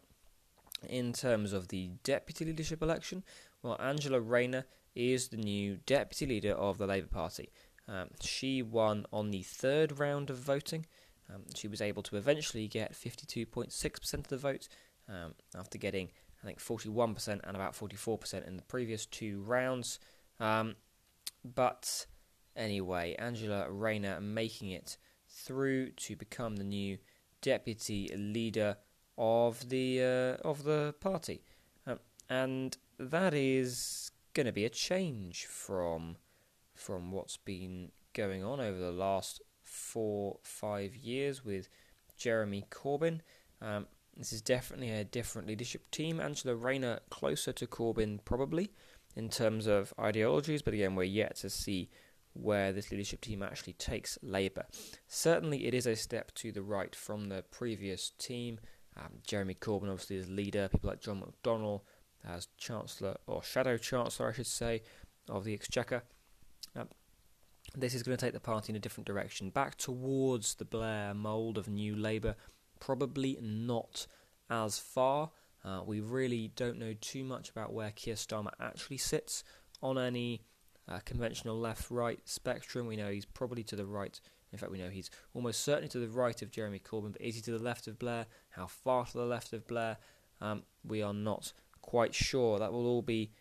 in terms of the deputy leadership election, well, Angela Rayner is the new deputy leader of the Labour Party. Um, she won on the third round of voting. Um, she was able to eventually get 52.6% of the vote um, after getting, I think, 41% and about 44% in the previous two rounds. Um, but anyway, Angela Rayner making it through to become the new deputy leader of the uh, of the party, um, and that is going to be a change from from what's been going on over the last four five years with Jeremy Corbyn. Um, this is definitely a different leadership team. Angela Rayner closer to Corbyn probably in terms of ideologies, but again we're yet to see where this leadership team actually takes Labour. Certainly, it is a step to the right from the previous team. Um, Jeremy Corbyn, obviously, as leader, people like John McDonnell as Chancellor, or Shadow Chancellor, I should say, of the Exchequer. Um, this is going to take the party in a different direction, back towards the Blair mould of New Labour. Probably not as far. Uh, we really don't know too much about where Keir Starmer actually sits on any uh, conventional left-right spectrum. We know he's probably to the right. In fact, we know he's almost certainly to the right of Jeremy Corbyn. But is he to the left of Blair? How far to the left of Blair? Um, we are not quite sure. That will all be,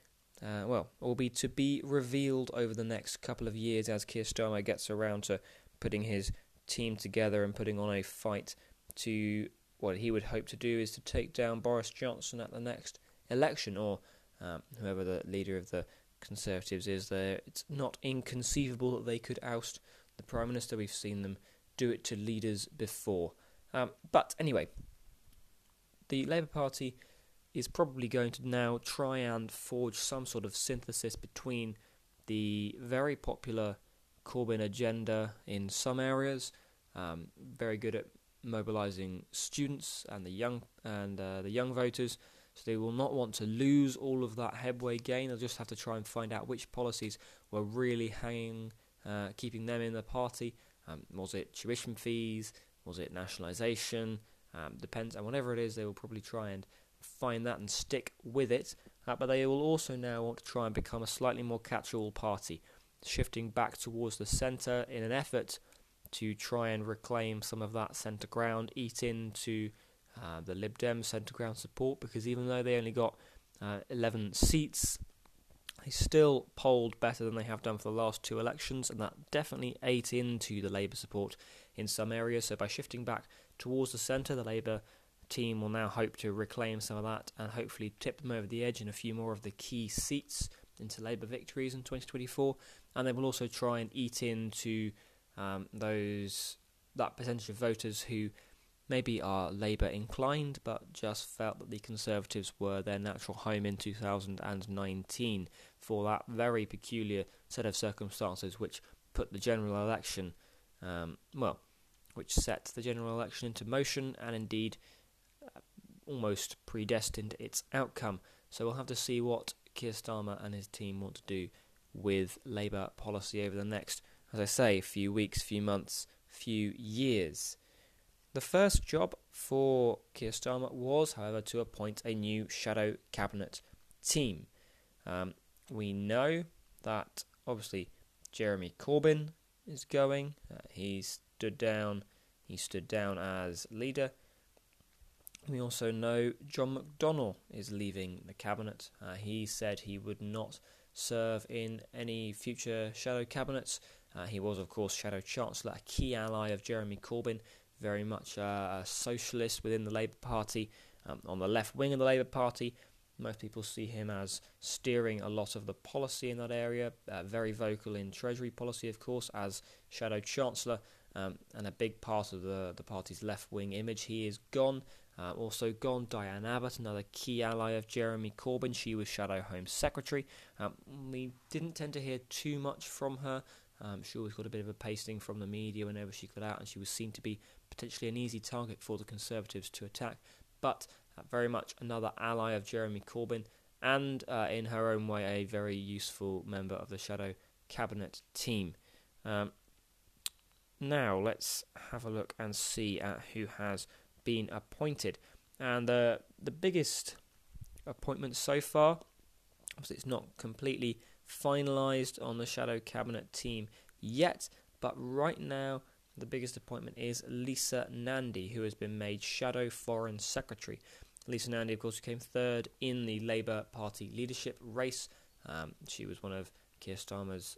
uh, well, will be to be revealed over the next couple of years as Keir Starmer gets around to putting his team together and putting on a fight to what he would hope to do is to take down Boris Johnson at the next election, or um, whoever the leader of the Conservatives is there. It's not inconceivable that they could oust the Prime Minister. We've seen them do it to leaders before. Um, but anyway, the Labour Party is probably going to now try and forge some sort of synthesis between the very popular Corbyn agenda in some areas, um, very good at mobilising students and the young and uh, the young voters, so they will not want to lose all of that headway gain. They'll just have to try and find out which policies were really hanging, uh, keeping them in the party. Um, was it tuition fees? Was it nationalisation? Um, depends, and whatever it is, they will probably try and find that and stick with it. Uh, but they will also now want to try and become a slightly more catch-all party, shifting back towards the centre in an effort to try and reclaim some of that centre ground, eat into uh, the Lib Dem centre ground support because even though they only got uh, 11 seats, they still polled better than they have done for the last two elections, and that definitely ate into the Labour support in some areas. So by shifting back towards the centre, the Labour team will now hope to reclaim some of that and hopefully tip them over the edge in a few more of the key seats into Labour victories in 2024. And they will also try and eat into um, those that percentage of voters who maybe are Labour inclined, but just felt that the Conservatives were their natural home in 2019 for that very peculiar set of circumstances which put the general election, um, well, which set the general election into motion and indeed almost predestined its outcome. So we'll have to see what Keir Starmer and his team want to do with Labour policy over the next, as I say, few weeks, few months, few years. The first job for Keir Starmer was, however, to appoint a new shadow cabinet team. Um, we know that obviously Jeremy Corbyn is going. Uh, he stood down. He stood down as leader. We also know John McDonnell is leaving the cabinet. Uh, he said he would not serve in any future shadow cabinets. Uh, he was, of course, shadow chancellor, a key ally of Jeremy Corbyn, very much uh, a socialist within the Labour Party, um, on the left wing of the Labour Party. Most people see him as steering a lot of the policy in that area, uh, very vocal in Treasury policy, of course, as Shadow Chancellor, um, and a big part of the, the party's left wing image. He is gone. Uh, also gone, Diane Abbott, another key ally of Jeremy Corbyn. She was Shadow Home Secretary. Um, we didn't tend to hear too much from her. Um, she always got a bit of a pasting from the media whenever she got out, and she was seen to be potentially an easy target for the Conservatives to attack. But uh, very much another ally of Jeremy Corbyn, and uh, in her own way, a very useful member of the Shadow Cabinet team. Um, now, let's have a look and see at who has been appointed. And the the biggest appointment so far, obviously, it's not completely finalised on the Shadow Cabinet team yet, but right now, the biggest appointment is Lisa Nandy, who has been made Shadow Foreign Secretary. Lisa Nandy, of course, came third in the Labour Party leadership race. Um, she was one of Keir Starmer's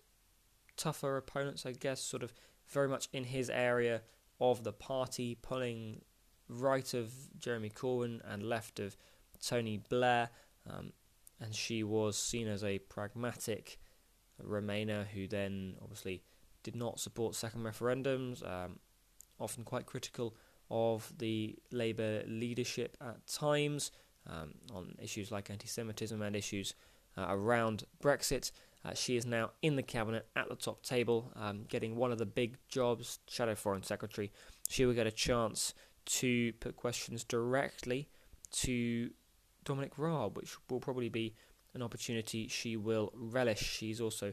tougher opponents, I guess, sort of very much in his area of the party, pulling right of Jeremy Corbyn and left of Tony Blair. Um, and she was seen as a pragmatic Remainer who then obviously did not support second referendums, um, often quite critical of the Labour leadership at times um, on issues like anti Semitism and issues uh, around Brexit. Uh, she is now in the cabinet at the top table, um, getting one of the big jobs, Shadow Foreign Secretary. She will get a chance to put questions directly to Dominic Raab, which will probably be an opportunity she will relish. She's also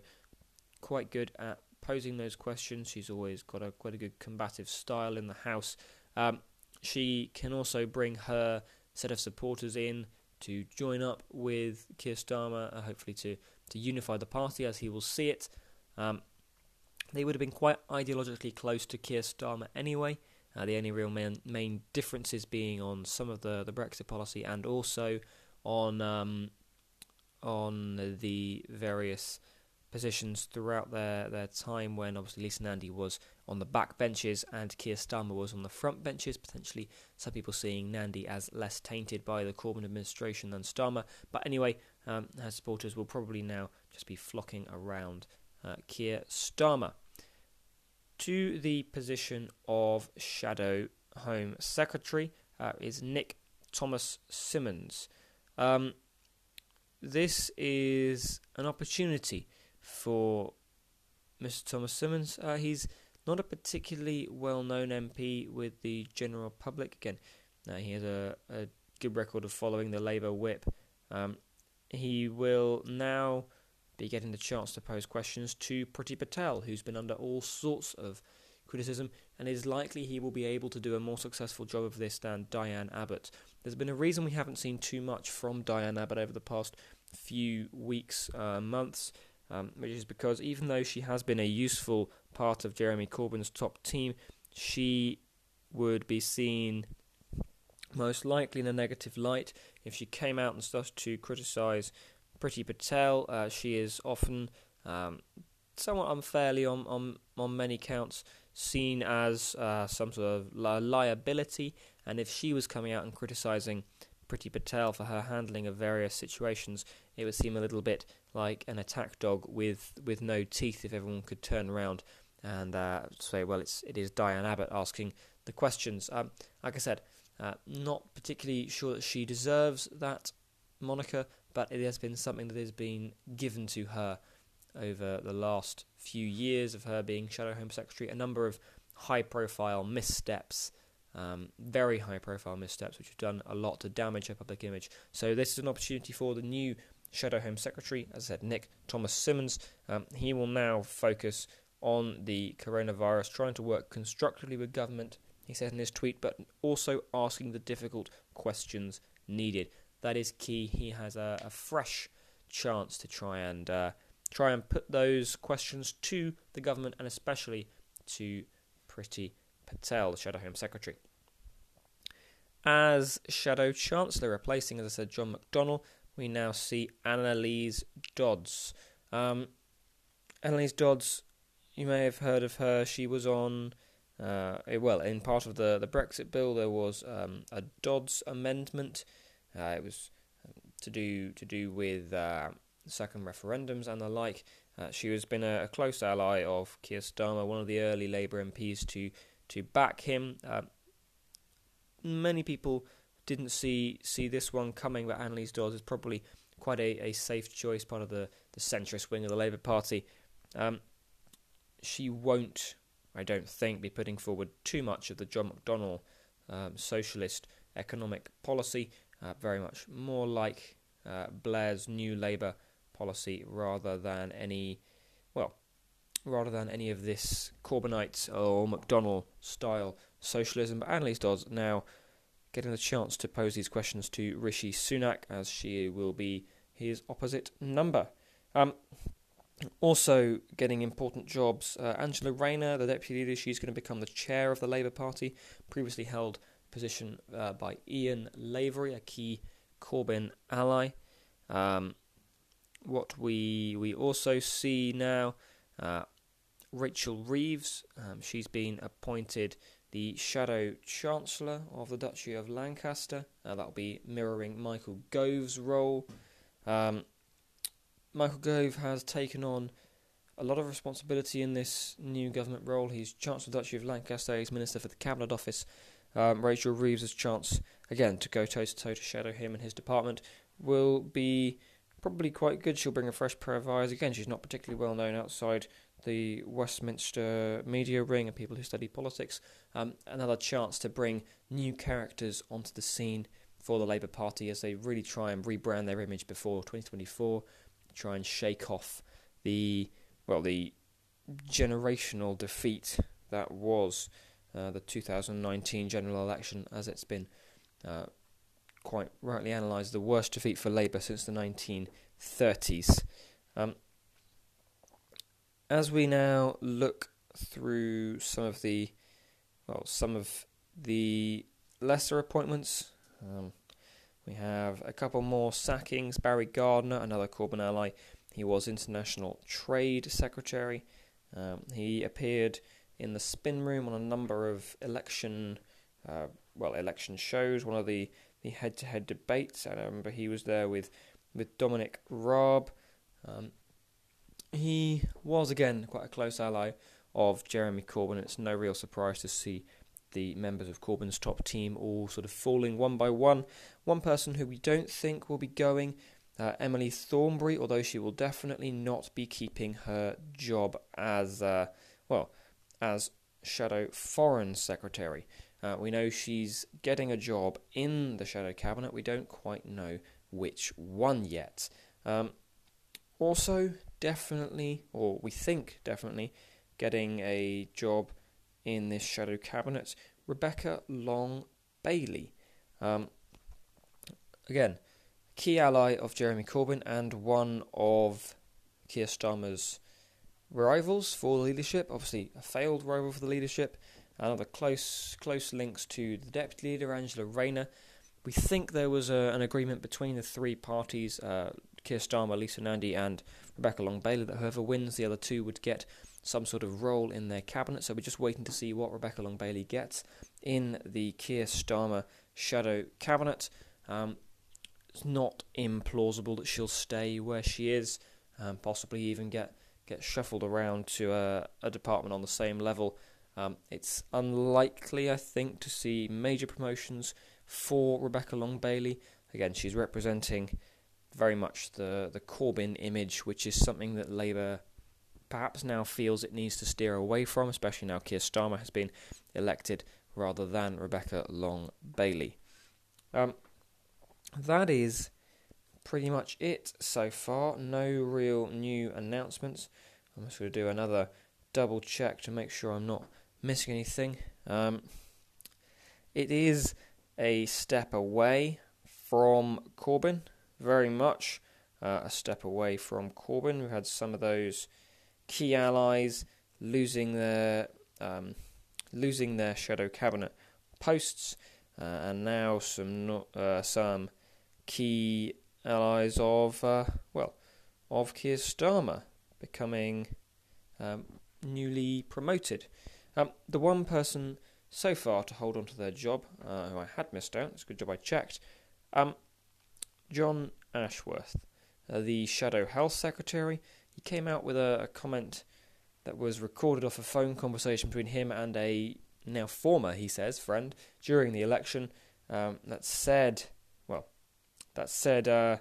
quite good at posing those questions. She's always got a quite a good combative style in the house. Um, she can also bring her set of supporters in to join up with Keir Starmer, uh, hopefully to, to unify the party as he will see it. Um, they would have been quite ideologically close to Keir Starmer anyway. Uh, the only real main, main differences being on some of the, the Brexit policy and also on um, on the various positions throughout their, their time when obviously Lisa Nandy was on the back benches and Keir Starmer was on the front benches. Potentially, some people seeing Nandy as less tainted by the Corbyn administration than Starmer. But anyway, um, her supporters will probably now just be flocking around uh, Keir Starmer. To the position of Shadow Home Secretary uh, is Nick Thomas Simmons. Um, this is an opportunity for Mr. Thomas-Symonds. Uh, he's not a particularly well known MP with the general public. Again, uh, he has a, a, good record of following the Labour whip. Um, he will now be getting the chance to pose questions to Priti Patel, who's been under all sorts of criticism, and it is likely he will be able to do a more successful job of this than Diane Abbott. There's been a reason we haven't seen too much from Diane Abbott over the past few weeks, uh, months um, which is because even though she has been a useful part of Jeremy Corbyn's top team, she would be seen most likely in a negative light if she came out and started to criticise Priti Patel. Uh, she is often um, somewhat unfairly on, on on many counts seen as uh, some sort of li- liability, and if she was coming out and criticising Priti Patel for her handling of various situations, it would seem a little bit like an attack dog with with no teeth. If everyone could turn around and uh, say, "Well, it's it is Diane Abbott asking the questions." Um, like I said, uh, not particularly sure that she deserves that moniker, but it has been something that has been given to her over the last few years of her being Shadow Home Secretary. A number of high-profile missteps. Um, very high profile missteps, which have done a lot to damage her public image. So, this is an opportunity for the new Shadow Home Secretary, as I said, Nick Thomas-Symonds. Um, he will now focus on the coronavirus, trying to work constructively with government, he said in his tweet, but also asking the difficult questions needed. That is key. He has a, a fresh chance to try and uh, try and put those questions to the government and especially to Priti Patel, the Shadow Home Secretary. As Shadow Chancellor, replacing, as I said, John McDonnell, we now see Anneliese Dodds. Um, Anneliese Dodds, you may have heard of her. She was on, uh, well, in part of the, the Brexit bill, there was um, a Dodds amendment. Uh, it was to do to do with uh, second referendums and the like. Uh, she has been a, a, close ally of Keir Starmer, one of the early Labour MPs to to back him. Uh, many people didn't see see this one coming, but Anneliese Dodds is probably quite a, a safe choice, part of the, the centrist wing of the Labour Party. Um, she won't, I don't think, be putting forward too much of the John McDonnell um, socialist economic policy, uh, very much more like uh, Blair's New Labour policy rather than any, well, rather than any of this Corbynite or McDonnell style socialism. But Anneliese Dodds now getting the chance to pose these questions to Rishi Sunak as she will be his opposite number. Um, also getting important jobs, uh, Angela Rayner, the deputy leader, she's going to become the chair of the Labour Party, previously held position uh, by Ian Lavery, a key Corbyn ally. Um, what we we also see now, uh, Rachel Reeves, um, she's been appointed the Shadow Chancellor of the Duchy of Lancaster. Uh, that'll be mirroring Michael Gove's role. Um, Michael Gove has taken on a lot of responsibility in this new government role. He's Chancellor of the Duchy of Lancaster, he's Minister for the Cabinet Office. Um, Rachel Reeves' chance, again, to go toe to toe to shadow him and his department will be probably quite good. She'll bring a fresh pair of eyes. Again, she's not particularly well known outside the Westminster media ring and people who study politics. Um, another chance to bring new characters onto the scene for the Labour Party as they really try and rebrand their image before 2024, try and shake off the well the generational defeat that was uh, the 2019 general election, as it's been uh, quite rightly analysed, the worst defeat for Labour since the 1930s. Um, as we now look through some of the well, some of the lesser appointments, um, we have a couple more sackings. Barry Gardiner, another Corbyn ally, he was International Trade Secretary. Um, he appeared in the spin room on a number of election, uh, well, election shows. One of the the head-to-head debates. I remember he was there with with Dominic Raab. Um, he was again quite a close ally of Jeremy Corbyn. It's no real surprise to see the members of Corbyn's top team all sort of falling one by one. One person who we don't think will be going, uh, Emily Thornberry, although she will definitely not be keeping her job as uh, well as Shadow Foreign Secretary. Uh, we know she's getting a job in the Shadow Cabinet. We don't quite know which one yet. Um, also, definitely, or we think definitely, getting a job in this Shadow Cabinet, Rebecca Long Bailey. Um, again, key ally of Jeremy Corbyn and one of Keir Starmer's rivals for the leadership. Obviously, a failed rival for the leadership. Another close close links to the deputy leader, Angela Rayner. We think there was a, an agreement between the three parties, uh, Keir Starmer, Lisa Nandy, and Rebecca Long Bailey, that whoever wins, the other two would get some sort of role in their cabinet. So we're just waiting to see what Rebecca Long Bailey gets in the Keir Starmer shadow cabinet. Um, it's not implausible that she'll stay where she is, um, possibly even get get shuffled around to a, a department on the same level um, it's unlikely, I think, to see major promotions for Rebecca Long Bailey. Again, she's representing very much the, the Corbyn image, which is something that Labour perhaps now feels it needs to steer away from, especially now Keir Starmer has been elected rather than Rebecca Long Bailey. Um, that is pretty much it so far. No real new announcements. I'm just going to do another double check to make sure I'm not missing anything. Um, it is a step away from Corbyn, very much uh, a step away from Corbyn. We've had some of those key allies losing their um, losing their shadow cabinet posts, uh, and now some uh, some key allies of uh, well of Keir Starmer becoming um, newly promoted. Um, the one person so far to hold on to their job, uh, who I had missed out, it's a good job I checked, um, John Ashworth, uh, the Shadow Health Secretary, he came out with a, a comment that was recorded off a phone conversation between him and a now former, he says, friend during the election um, that said, that said uh,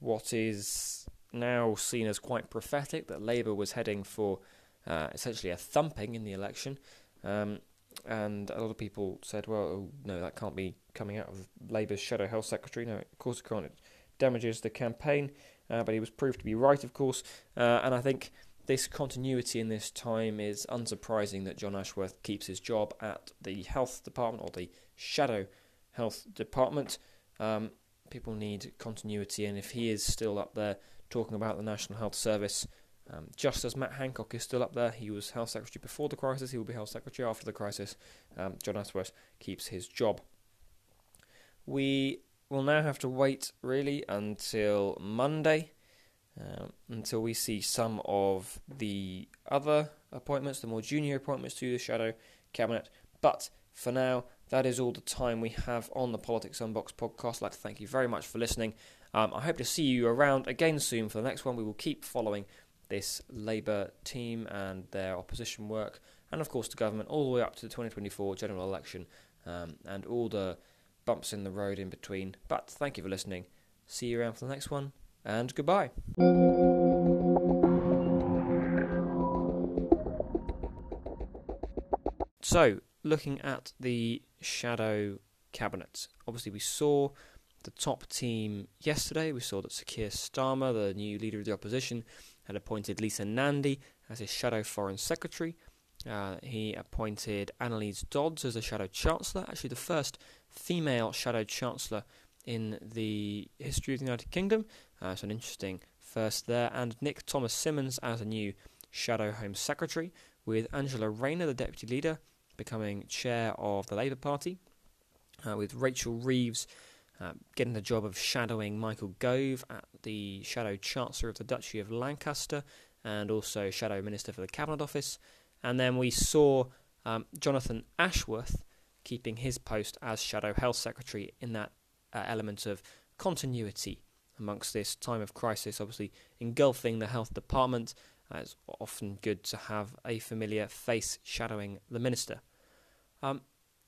what is now seen as quite prophetic that Labour was heading for uh, essentially a thumping in the election. Um, and a lot of people said, well, oh, no, that can't be coming out of Labour's Shadow Health Secretary. No, of course it can't. It damages the campaign. Uh, but he was proved to be right, of course. Uh, and I think this continuity in this time is unsurprising that John Ashworth keeps his job at the health department or the shadow health department. Um, people need continuity, and if he is still up there talking about the National Health Service, um, just as Matt Hancock is still up there, he was health secretary before the crisis, he will be health secretary after the crisis. Um, John Ashworth keeps his job. We will now have to wait really until Monday um, until we see some of the other appointments, the more junior appointments to the Shadow Cabinet. But for now, that is all the time we have on the Politics Unboxed podcast. I'd like to thank you very much for listening. Um, I hope to see you around again soon for the next one. We will keep following this Labour team and their opposition work, and of course the government all the way up to the 2024 general election um, and all the bumps in the road in between. But thank you for listening. See you around for the next one and goodbye. So, looking at the shadow cabinet, obviously we saw the top team yesterday. We saw that Sir Keir Starmer, the new leader of the opposition, had appointed Lisa Nandy as his shadow foreign secretary. Uh, he appointed Anneliese Dodds as a shadow chancellor, actually the first female shadow chancellor in the history of the United Kingdom. Uh, so an interesting first there. And Nick Thomas-Symonds as a new Shadow Home Secretary, with Angela Rayner, the Deputy Leader, becoming Chair of the Labour Party, uh, with Rachel Reeves uh, getting the job of shadowing Michael Gove at the Shadow Chancellor of the Duchy of Lancaster, and also Shadow Minister for the Cabinet Office. And then we saw um, Jonathan Ashworth keeping his post as Shadow Health Secretary in that uh, element of continuity amongst this time of crisis, obviously engulfing the health department. Uh, it's often good to have a familiar face shadowing the minister. Um,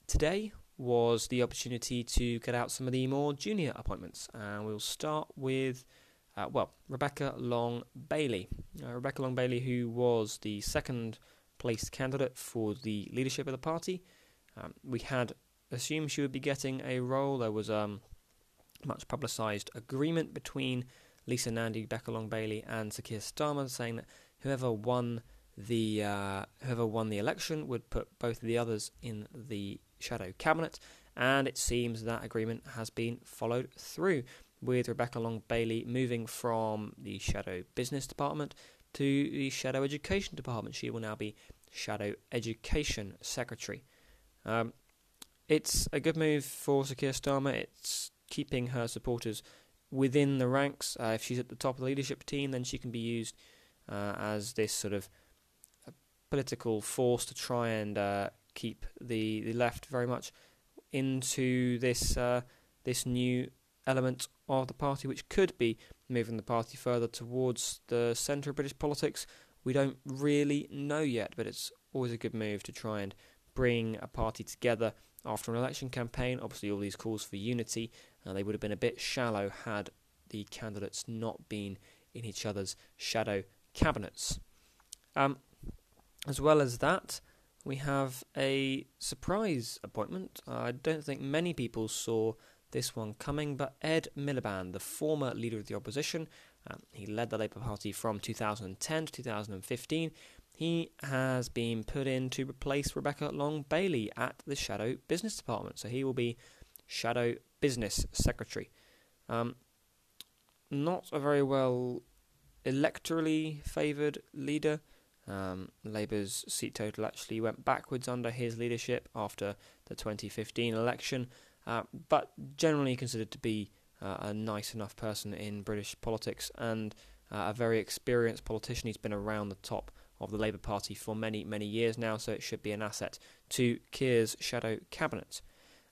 today was the opportunity to get out some of the more junior appointments, and we'll start with. Uh, well, Rebecca Long Bailey. Uh, Rebecca Long Bailey, who was the second placed candidate for the leadership of the party. Um, we had assumed she would be getting a role. There was um, much publicised agreement between Lisa Nandy, Rebecca Long Bailey, and Sir Keir Starmer, saying that whoever won the uh, whoever won the election would put both of the others in the shadow cabinet, and it seems that agreement has been followed through, with Rebecca Long Bailey moving from the shadow business department to the shadow education department. She will now be shadow education secretary. Um, it's a good move for Sir Keir Starmer. It's keeping her supporters within the ranks. Uh, if she's at the top of the leadership team, then she can be used uh, as this sort of political force to try and uh, keep the, the left very much into this uh, this new element of the party, which could be moving the party further towards the centre of British politics. We don't really know yet, but it's always a good move to try and bring a party together after an election campaign. Obviously, all these calls for unity uh, they would have been a bit shallow had the candidates not been in each other's shadow cabinets. Um, as well as that, we have a surprise appointment. I don't think many people saw this one coming, but Ed Miliband, the former leader of the opposition, um, he led the Labour Party from 2010 to 2015. He has been put in to replace Rebecca Long Bailey at the Shadow Business Department. So he will be Shadow Business Secretary. Um, not a very well electorally favoured leader. Um, Labour's seat total actually went backwards under his leadership after the 2015 election, uh, but generally considered to be uh, a nice enough person in British politics and uh, a very experienced politician. He's been around the top of the Labour Party for many, many years now, so it should be an asset to Keir's shadow cabinet.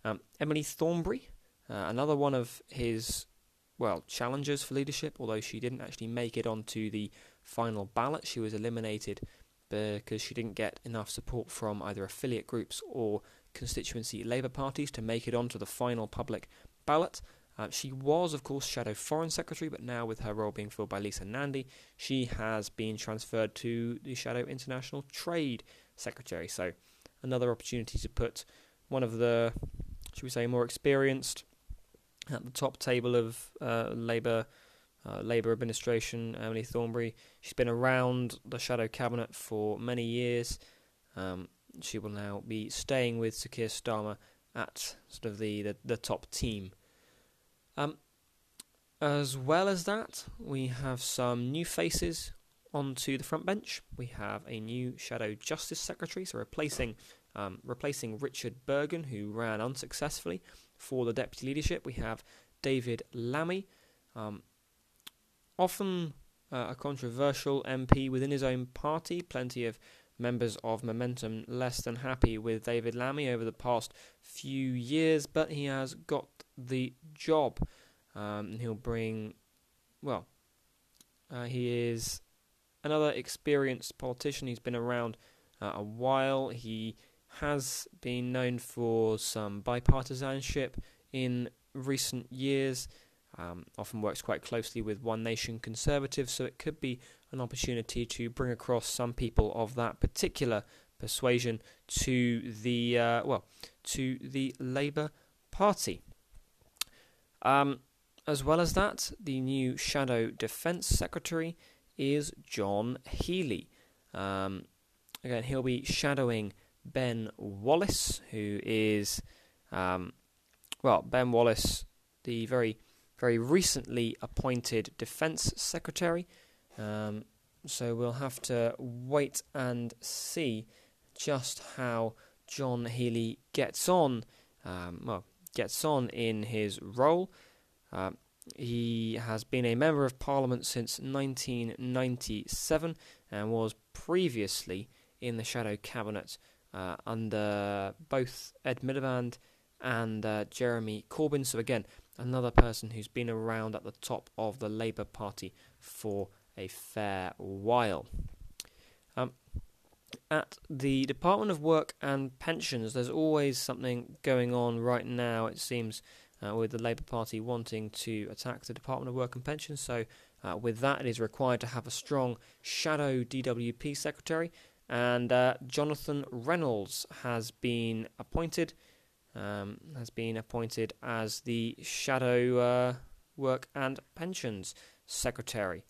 Um, Emily Thornberry, uh, another one of his well, challengers for leadership, although she didn't actually make it onto the final ballot. She was eliminated because she didn't get enough support from either affiliate groups or constituency Labour parties to make it onto the final public ballot. Uh, she was, of course, Shadow Foreign Secretary, but now with her role being filled by Lisa Nandy, she has been transferred to the Shadow International Trade Secretary. So, another opportunity to put one of the, should we say, more experienced at the top table of uh, Labour uh, Labour administration, Emily Thornberry. She's been around the shadow cabinet for many years. Um, she will now be staying with Sir Keir Starmer at sort of the, the, the top team. Um, as well as that, we have some new faces onto the front bench. We have a new Shadow Justice Secretary, so replacing um, replacing Richard Burgon, who ran unsuccessfully for the deputy leadership. We have David Lammy, um, often uh, a controversial MP within his own party. Plenty of members of Momentum less than happy with David Lammy over the past few years, but he has got the job. Um, he'll bring, well, uh, he is another experienced politician. He's been around uh, a while. He has been known for some bipartisanship in recent years. Um, often works quite closely with One Nation Conservatives, so it could be an opportunity to bring across some people of that particular persuasion to the uh, well to the Labour Party. Um, as well as that, the new Shadow Defence Secretary is John Healey. Um, again, he'll be shadowing Ben Wallace, who is um, well Ben Wallace, the very very recently appointed Defence Secretary. Um, so we'll have to wait and see just how John Healey gets on. Um, well, gets on in his role. Uh, he has been a member of Parliament since 1997 and was previously in the Shadow Cabinet uh, under both Ed Miliband and uh, Jeremy Corbyn. So again, another person who's been around at the top of the Labour Party for a fair while. Um, at the Department of Work and Pensions, there's always something going on right now, it seems, uh, with the Labour Party wanting to attack the Department of Work and Pensions. So, uh, with that, it is required to have a strong shadow DWP secretary. And uh, Jonathan Reynolds has been appointed um, has been appointed as the Shadow uh, Work and Pensions Secretary.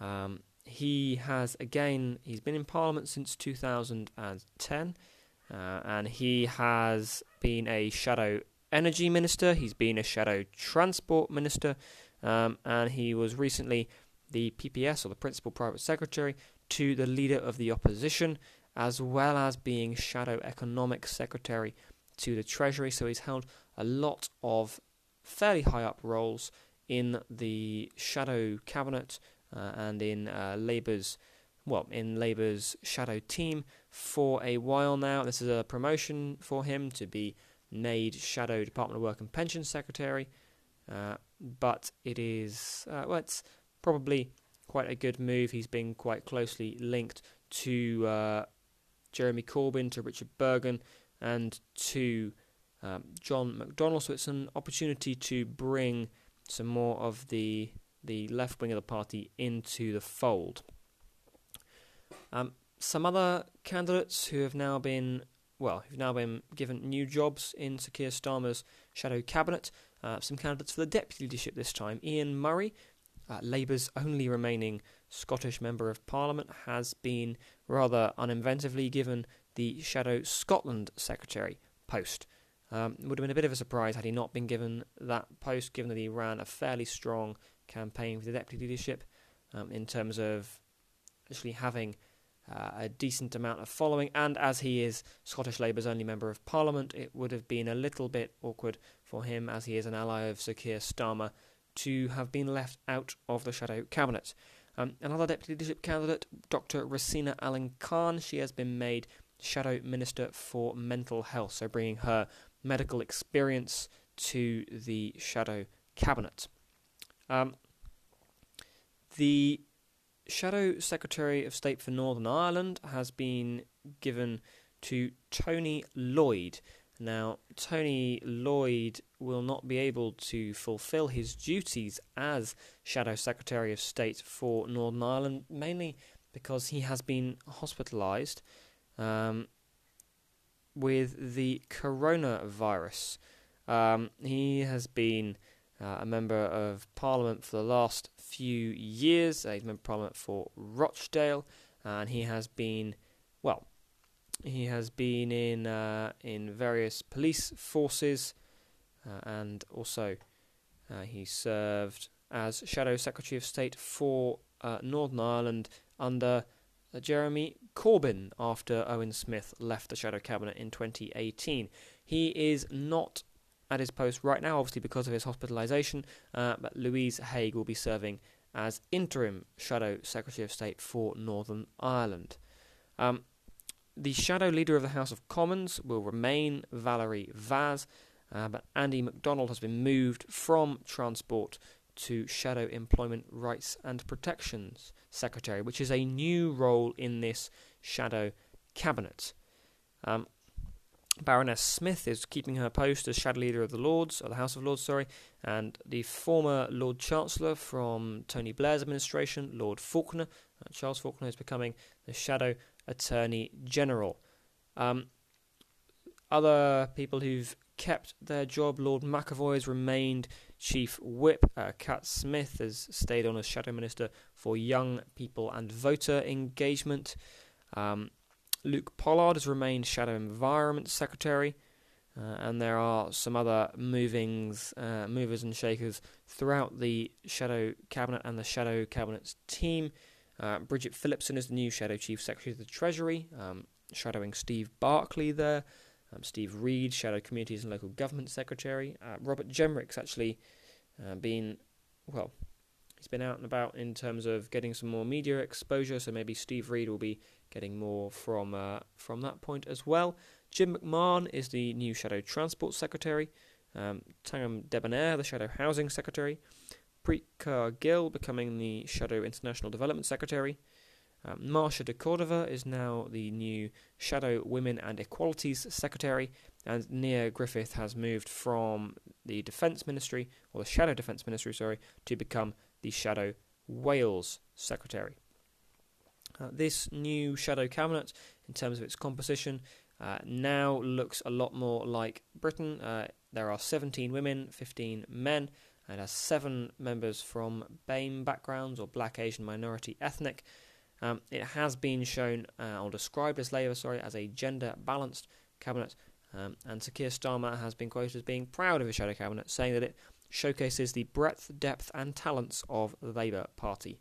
Um, he has again, he's been in Parliament since 2010, uh, and he has been a Shadow Energy Minister, he's been a Shadow Transport Minister, um, and he was recently the PPS or the Principal Private Secretary to the Leader of the Opposition, as well as being Shadow Economic Secretary to the Treasury, so he's held a lot of fairly high up roles in the shadow cabinet uh, and in uh, Labour's well in Labour's shadow team for a while now. This is a promotion for him to be made shadow Department of Work and Pension Secretary, uh, but it is uh, well it's probably quite a good move. He's been quite closely linked to uh, Jeremy Corbyn, to Richard Burgon, and to um, John McDonnell. So it's an opportunity to bring some more of the the left wing of the party into the fold. Um, some other candidates who have now been well, who've now been given new jobs in Sir Keir Starmer's shadow cabinet. Uh, some candidates for the deputy leadership this time. Ian Murray, uh, Labour's only remaining Scottish Member of Parliament, has been rather uninventively given the Shadow Scotland Secretary post. Um, it would have been a bit of a surprise had he not been given that post, given that he ran a fairly strong campaign for the deputy leadership um, in terms of actually having uh, a decent amount of following. And as he is Scottish Labour's only member of Parliament, it would have been a little bit awkward for him, as he is an ally of Sir Keir Starmer, to have been left out of the shadow cabinet. Um, another deputy leadership candidate, Dr. Rosena Allin-Khan, she has been made Shadow Minister for Mental Health, so bringing her medical experience to the Shadow Cabinet. Um, the Shadow Secretary of State for Northern Ireland has been given to Tony Lloyd. Now, Tony Lloyd will not be able to fulfill his duties as Shadow Secretary of State for Northern Ireland, mainly because he has been hospitalised um, with the coronavirus. Um, he has been uh, a member of Parliament for the last few years. Uh, he's member of Parliament for Rochdale, and he has been, well, he has been in uh, in various police forces, uh, and also uh, he served as Shadow Secretary of State for uh, Northern Ireland under Jeremy Corbyn after Owen Smith left the Shadow Cabinet in 2018. He is not at his post right now, obviously because of his hospitalisation, uh, but Louise Haig will be serving as interim Shadow Secretary of State for Northern Ireland. Um, the shadow leader of the House of Commons will remain Valerie Vaz, uh, but Andy McDonald has been moved from Transport to Shadow Employment Rights and Protections Secretary, which is a new role in this shadow cabinet. Um, Baroness Smith is keeping her post as Shadow Leader of the Lords, or the House of Lords, sorry, and the former Lord Chancellor from Tony Blair's administration, Lord Falconer, uh, Charles Falconer, is becoming the Shadow Attorney General. Um, other people who've kept their job, Lord McAvoy has remained Chief Whip. Uh, Cat Smith has stayed on as Shadow Minister for Young People and Voter Engagement. Um, Luke Pollard has remained Shadow Environment Secretary. Uh, and there are some other movings, uh, movers and shakers throughout the Shadow Cabinet and the Shadow Cabinet's team. Uh, Bridget Phillipson is the new Shadow Chief Secretary of the Treasury, um, shadowing Steve Barclay there. Um, Steve Reed, Shadow Communities and Local Government Secretary. Uh, Robert Jenrick's actually uh, been, well, he's been out and about in terms of getting some more media exposure, so maybe Steve Reed will be getting more from uh, from that point as well. Jim McMahon is the new Shadow Transport Secretary. Um, Thangam Debbonaire, the Shadow Housing Secretary. Preet Gill becoming the Shadow International Development Secretary. Um, Marsha de Cordova is now the new Shadow Women and Equalities Secretary, and Nia Griffith has moved from the Defence Ministry, or the Shadow Defence Ministry, sorry, to become the Shadow Wales Secretary. Uh, this new Shadow Cabinet, in terms of its composition, uh, now looks a lot more like Britain. Uh, there are 17 women, 15 men, and has seven members from BAME backgrounds or Black Asian Minority Ethnic. Um, it has been shown uh, or described as Labour, sorry, as a gender balanced cabinet. Um, and Sir Keir Starmer has been quoted as being proud of his shadow cabinet, saying that it showcases the breadth, depth, and talents of the Labour Party.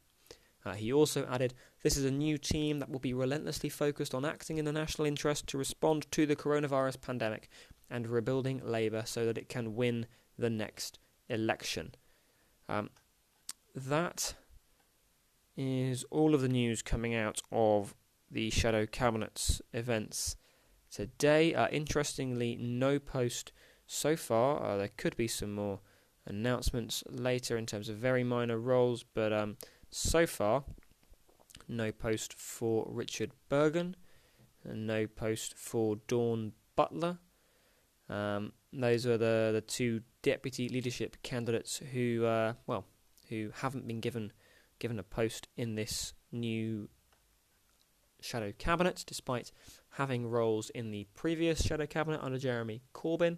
Uh, he also added, This is a new team that will be relentlessly focused on acting in the national interest to respond to the coronavirus pandemic and rebuilding Labour so that it can win the next election. Um, that is all of the news coming out of the Shadow Cabinet's events today. Uh, interestingly, no post so far. Uh, there could be some more announcements later in terms of very minor roles, but um, so far, no post for Richard and no post for Dawn Butler. Um, those are the the two deputy leadership candidates who, uh, well, who haven't been given given a post in this new shadow cabinet, despite having roles in the previous shadow cabinet under Jeremy Corbyn.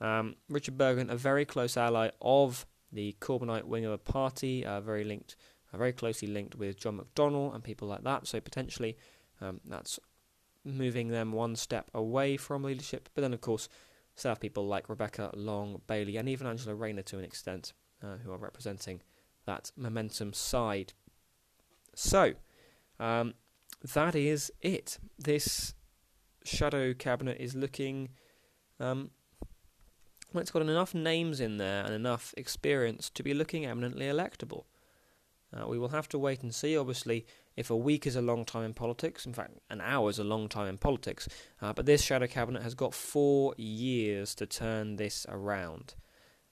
Um, Richard Burgon, a very close ally of the Corbynite wing of the party, uh, very linked, uh, very closely linked with John McDonnell and people like that. So potentially, um, that's moving them one step away from leadership. But then, of course, still have people like Rebecca Long Bailey and even Angela Rayner to an extent, uh, who are representing that momentum side. So, um, that is it. This shadow cabinet is looking. Um, well, it's got enough names in there and enough experience to be looking eminently electable. Uh, we will have to wait and see. Obviously, if a week is a long time in politics, in fact, an hour is a long time in politics, uh, but this shadow cabinet has got four years to turn this around.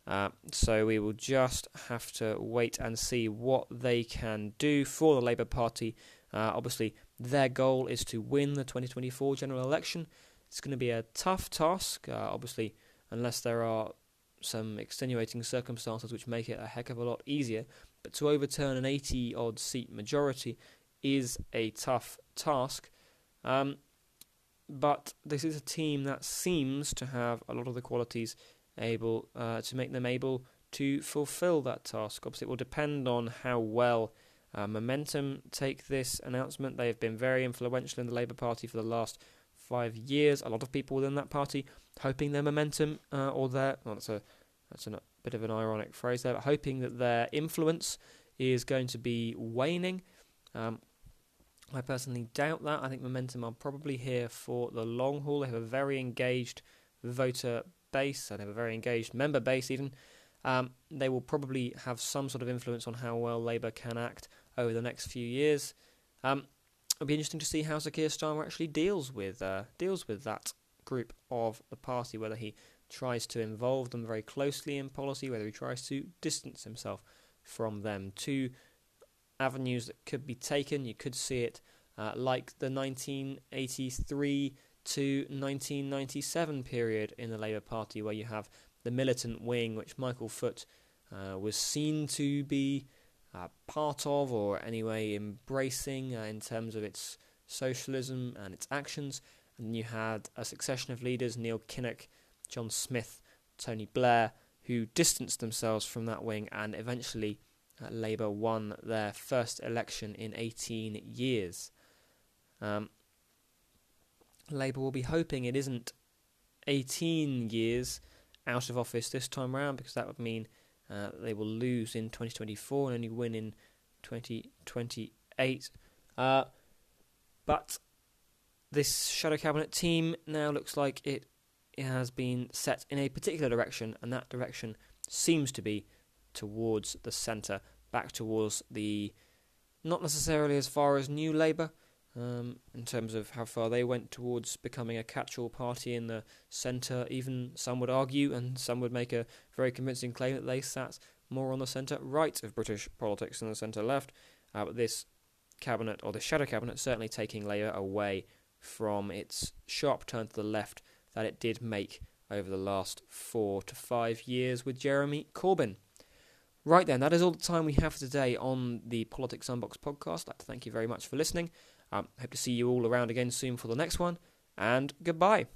Uh, so we will just have to wait and see what they can do for the Labour Party. Uh, obviously, their goal is to win the 2024 general election. It's going to be a tough task, uh, obviously, unless there are some extenuating circumstances which make it a heck of a lot easier. To overturn an 80 odd seat majority is a tough task. Um, but this is a team that seems to have a lot of the qualities able uh, to make them able to fulfill that task. Obviously, it will depend on how well uh, Momentum take this announcement. They have been very influential in the Labour Party for the last five years. A lot of people within that party hoping their momentum uh, or their well, that's a that's a bit of an ironic phrase there, but hoping that their influence is going to be waning. Um, I personally doubt that. I think Momentum are probably here for the long haul. They have a very engaged voter base and have a very engaged member base, even. Um, they will probably have some sort of influence on how well Labour can act over the next few years. Um, it'll be interesting to see how Sir Keir Starmer actually deals with uh, deals with that group of the party, whether he tries to involve them very closely in policy, whether he tries to distance himself from them. Two avenues that could be taken. You could see it uh, like the 1983 to 1997 period in the Labour Party, where you have the militant wing, which Michael Foot uh, was seen to be uh, part of, or anyway embracing uh, in terms of its socialism and its actions. And you had a succession of leaders, Neil Kinnock, John Smith, Tony Blair, who distanced themselves from that wing and eventually uh, Labour won their first election in 18 years. Um, Labour will be hoping it isn't 18 years out of office this time round because that would mean uh, they will lose in 2024 and only win in 2028. Uh, but this shadow cabinet team now looks like it, it has been set in a particular direction, and that direction seems to be towards the centre, back towards the not necessarily as far as New Labour, um, in terms of how far they went towards becoming a catch-all party in the centre. Even some would argue, and some would make a very convincing claim that they sat more on the centre right of British politics than the centre left. Uh, but this cabinet, or the shadow cabinet, certainly taking Labour away from its sharp turn to the left that it did make over the last four to five years with Jeremy Corbyn. Right then, that is all the time we have today on the Politics Unboxed podcast. I'd like to thank you very much for listening. Um, hope to see you all around again soon for the next one, and goodbye.